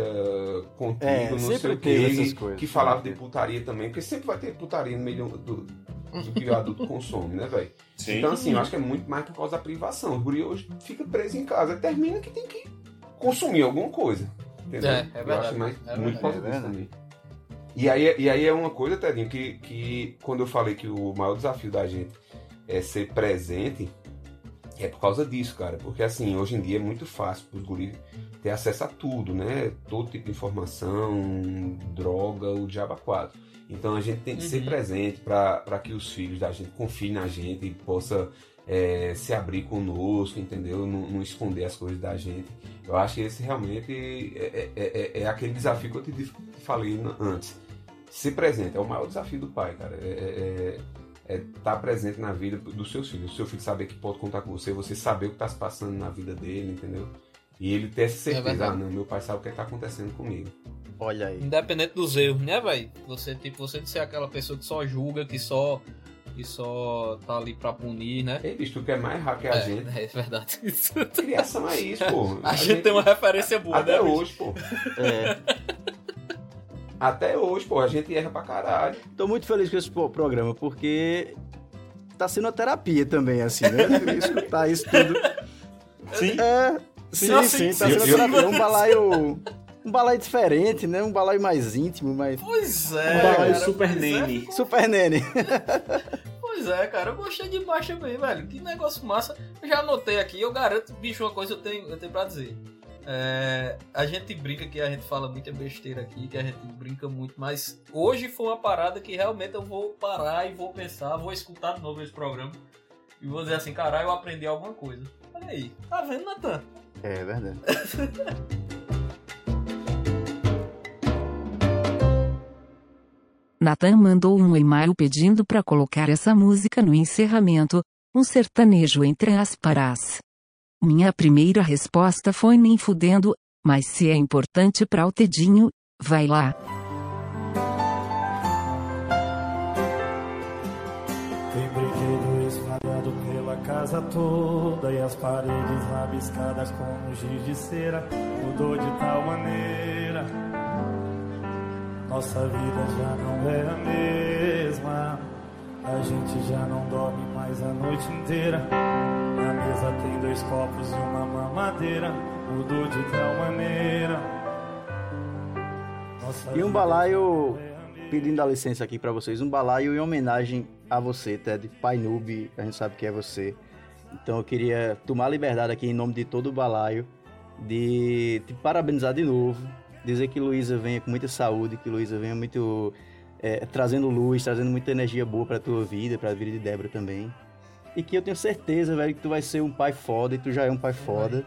contigo, É, não sei o essas coisas, que falava sempre de putaria também, porque sempre vai ter putaria no meio do, do, do que o adulto consome, né, velho? Sim. Então, assim, eu acho que é muito mais por causa da privação. O guri hoje fica preso em casa, termina que tem que consumir alguma coisa. Entendeu? É, é Eu verdade. acho mais, É muito verdade. É disso verdade. também. E aí, e aí é uma coisa, Tedinho, que, que quando eu falei que o maior desafio da gente é ser presente, é por causa disso, cara. Porque assim, hoje em dia é muito fácil para os guris ter acesso a tudo, né? Todo tipo de informação, droga, o diabo 4. Então a gente tem que ser Uhum. presente para que os filhos da gente confiem na gente e possa é, se abrir conosco, entendeu? Não, não esconder as coisas da gente. Eu acho que esse realmente é, é- é- é aquele desafio que eu te falei antes. Ser presente é o maior desafio do pai, cara. É estar presente na vida dos seus filhos. O seu filho saber que pode contar com você, você saber o que está se passando na vida dele, entendeu? E ele ter essa É certeza, ah, não, meu pai sabe o que está acontecendo comigo. Olha aí. Independente dos erros, né, velho? Você, tipo, você de ser aquela pessoa que só julga, que só. Que só tá ali pra punir, né? Ei, bicho, tu quer mais errar que a é, gente. É verdade. Criação é isso, pô. A, gente tem uma referência boa, Até né? bicho? hoje, pô. Até hoje, pô, a gente erra pra caralho. Tô muito feliz com esse programa, porque tá sendo uma terapia também, assim, né? Escutar isso tudo. Sim. É, sim, Sim, sim, sim, tá sendo sim. terapia. Um balaio. Um balaio diferente, né? Um balaio mais íntimo, mais. Pois Um é. balaio cara, super é. nene. Super Nene. Pois é, cara, eu gostei demais também, velho. Que negócio massa. Eu já anotei aqui, eu garanto, bicho, uma coisa eu tenho, eu tenho pra dizer. É, a gente brinca que a gente fala muita besteira aqui, que a gente brinca muito, mas hoje foi uma parada que realmente eu vou parar e vou pensar, vou escutar de novo esse programa e vou dizer assim, caralho, eu aprendi alguma coisa. Olha aí, tá vendo, Natan? É verdade. Nathan mandou um e-mail pedindo para colocar essa música no encerramento, um sertanejo entre aspas. Minha primeira resposta foi nem fudendo, mas se é importante para o Tedinho, vai lá. Tem brinquedo espalhado pela casa toda E as paredes rabiscadas com giz de cera Mudou de tal maneira Nossa vida já não é a mesma. A gente já não dorme mais a noite inteira. Na mesa tem dois copos e uma mamadeira. Mudou de tal maneira. Nossa E um balaio, pedindo a licença aqui pra vocês, um balaio em homenagem a você, Ted, pai noob, a gente sabe que é você. Então eu queria tomar a liberdade aqui em nome de todo o balaio de te parabenizar de novo, dizer que Luísa venha com muita saúde, que Luísa venha muito é, trazendo luz, trazendo muita energia boa pra tua vida, pra vida de Débora também. E que eu tenho certeza, velho, que tu vai ser um pai foda e tu já é um pai foda.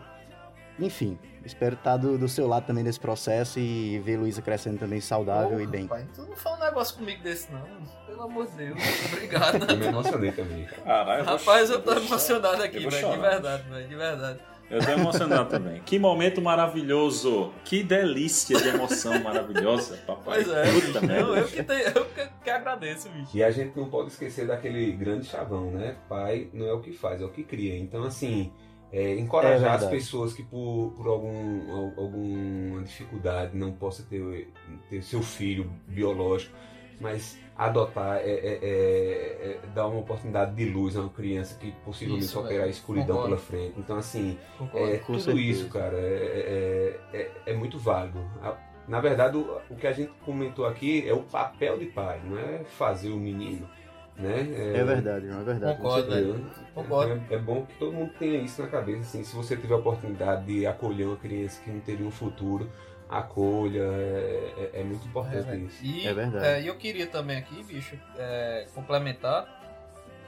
Enfim, espero estar do, do seu lado também nesse processo e ver Luísa crescendo também saudável e bem. Pai, tu não fala um negócio comigo desse, não. Pelo amor de Deus. Obrigado. Eu me emocionei também, cara. Caralho, Rapaz, eu tô emocionado aqui, velho. De verdade, velho. De verdade. Eu tô emocionado também. Que momento maravilhoso. Que delícia de emoção maravilhosa, papai. Pois é, Puta merda. eu, que tenho, eu que, que agradeço, bicho. E a gente não pode esquecer daquele grande chavão, né? Pai não é o que faz, é o que cria. Então, assim, é, É encorajar as verdade. pessoas que por, por algum, al- alguma dificuldade não possa ter, ter seu filho biológico, mas adotar é, é- é- é dar uma oportunidade de luz a uma criança que possivelmente Isso, só terá a escuridão Concordo. pela frente. Então, assim, é, tudo certeza. isso, cara, é, é- é- é muito válido. A- Na verdade, o, o que a gente comentou aqui é o papel de pai, não é fazer o menino. Né? É verdade, João, é verdade. Concordo, velho. Concordo. É, é bom que todo mundo tenha isso na cabeça. Assim, se você tiver a oportunidade de acolher uma criança que não teria um futuro, acolha. É, é- é muito importante velho. isso. E é, e eu queria também aqui, bicho, é, complementar,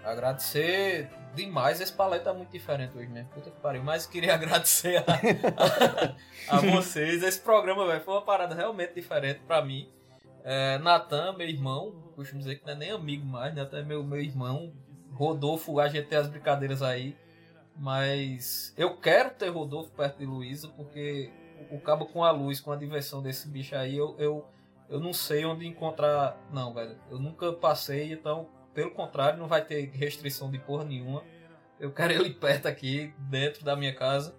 agradecer demais. Esse paleta tá muito diferente hoje mesmo. Puta que pariu. Mas queria agradecer a, a, a vocês. Esse programa, velho, foi uma parada realmente diferente pra mim. É, Natan, meu irmão, costumo dizer que não é nem amigo mais, Natan é meu, meu irmão. Rodolfo, a gente tem as brincadeiras aí. Mas eu quero ter Rodolfo perto de Luísa, porque o cabo com a luz, com a diversão desse bicho aí, eu, eu, eu não sei onde encontrar. Não, velho. Eu nunca passei, então, pelo contrário, não vai ter restrição de porra nenhuma. Eu quero ele perto aqui, dentro da minha casa.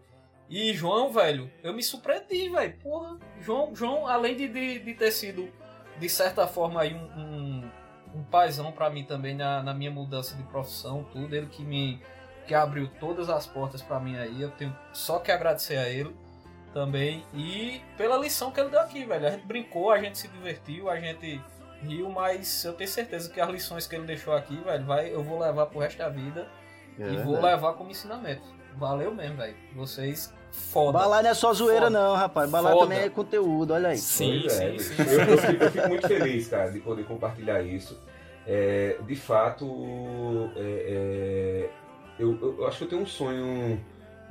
E João, velho, eu me surpreendi, velho. Porra, João, João além de, de, de ter sido, de certa forma, aí um, um, um paizão pra mim também na, na minha mudança de profissão, tudo. Ele que me que abriu todas as portas pra mim aí. Eu tenho só que agradecer a ele também. E pela lição que ele deu aqui, velho. A gente brincou, a gente se divertiu, a gente riu, mas eu tenho certeza que as lições que ele deixou aqui, velho, vai, eu vou levar pro resto da vida É e vou levar como ensinamento. Valeu mesmo, velho. Vocês foda. Balai não é só zoeira, Foda. não, rapaz. Balai Foda. também é conteúdo, olha aí. Pois é, bicho. Eu, eu fico, eu fico muito feliz, cara, de poder compartilhar isso. É, de fato, é, é, eu, eu- eu acho que eu tenho um sonho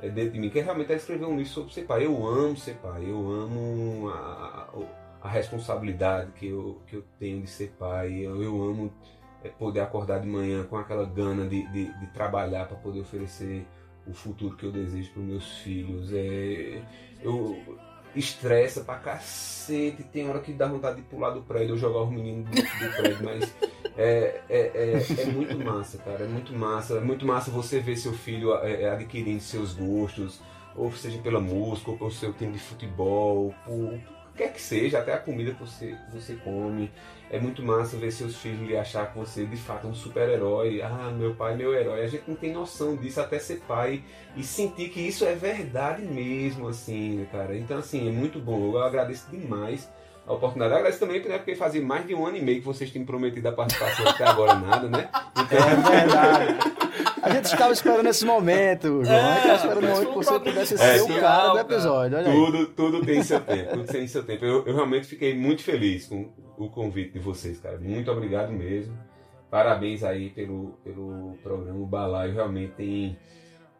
é, dentro de mim, que realmente é escrever um livro sobre ser pai. Eu amo ser pai, eu amo a, a- a responsabilidade que eu, que eu tenho de ser pai, eu, eu amo é, poder acordar de manhã com aquela gana de, de, de trabalhar para poder oferecer o futuro que eu desejo para os meus filhos. É, eu estressa pra cacete, tem hora que dá vontade de pular do prédio ou jogar os meninos do, do prédio, mas é, é, é, é muito massa, cara, é muito massa, é muito massa você ver seu filho é, é, adquirindo seus gostos, ou seja pela música, ou pelo seu time de futebol, por que quer que seja, até a comida que você, você come. É muito massa ver seus filhos lhe achar que você de fato é um super-herói. Ah, meu pai é meu herói. A gente não tem noção disso até ser pai e sentir que isso é verdade mesmo, assim, né, cara. Então, assim, é muito bom. Eu agradeço demais a oportunidade. Eu agradeço também né, porque fazia mais de um ano e meio que vocês tinham prometido a participação até agora nada, né? Então, É verdade. A gente estava esperando esse momento, João. a gente estava esperando o momento que você pudesse ser É, o cara do episódio. Olha aí. Tudo, tudo tem seu tempo, tudo tem seu tempo. Eu, eu realmente fiquei muito feliz com o convite de vocês, cara. Muito obrigado mesmo. Parabéns aí pelo, pelo programa. O Balaio realmente tem,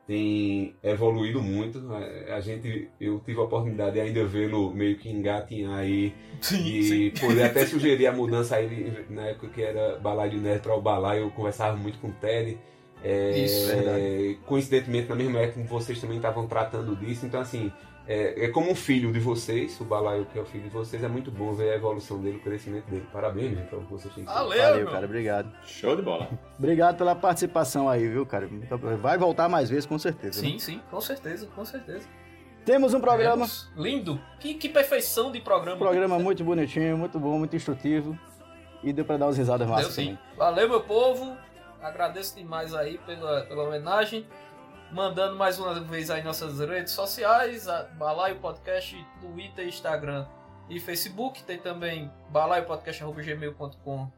tem evoluído muito. A, a gente, eu tive a oportunidade de ainda vê-lo meio que engatinhar aí e poder até sugerir a mudança aí na época que era Balaio de Nerd para o Balaio. Eu conversava muito com o Ted. É, Isso, é, coincidentemente, na mesma época que vocês também estavam tratando disso. Então, assim, é, é como um filho de vocês, o Balaio, que é o filho de vocês, é muito bom ver a evolução dele, o crescimento dele. Parabéns, gente, pra vocês têm que Valeu, cara. Obrigado. Show de bola. Obrigado pela participação aí, viu, cara? Vai voltar mais vezes, com certeza. Sim, né? sim, com certeza, com certeza. Temos um programa. Temos. Lindo. Que, que perfeição de programa. Um programa muito bonitinho, muito bom, muito instrutivo. E deu pra dar umas risadas Deu massas sim. também. Valeu, meu povo. Agradeço demais aí pela, pela homenagem. Mandando mais uma vez aí nossas redes sociais, Balaio Podcast, Twitter, Instagram e Facebook. Tem também balaiopodcast.gmail.com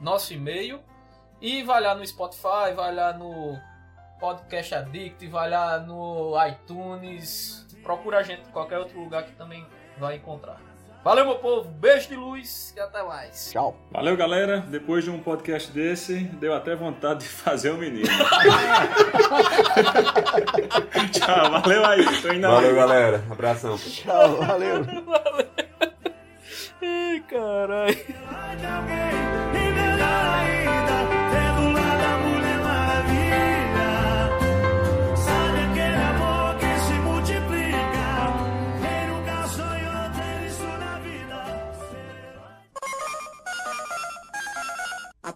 nosso e-mail. E vai lá no Spotify, vai lá no Podcast Addict, vai lá no iTunes. Procura a gente em qualquer outro lugar que também vai encontrar. Valeu, meu povo. Beijo de luz e até mais. Tchau. Valeu, galera. Depois de um podcast desse, deu até vontade de fazer o menino. Tchau, valeu aí. Tô indo Valeu, aí. galera. Abração. Tchau, valeu. Ai, caralho.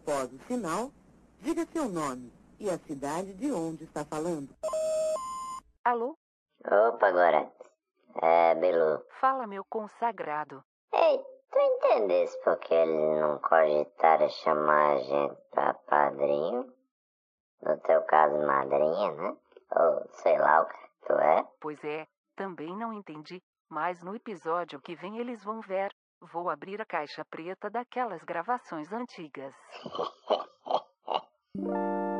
Após o sinal, diga seu nome e a cidade de onde está falando. Alô? Opa, agora. É, Belu. Fala, meu consagrado. Ei, tu entendesse porque eles não cogitaram chamar a gente pra padrinho? No teu caso, madrinha, né? Ou sei lá o que tu é? Pois é, também não entendi, mas no episódio que vem eles vão ver. Vou abrir a caixa preta daquelas gravações antigas.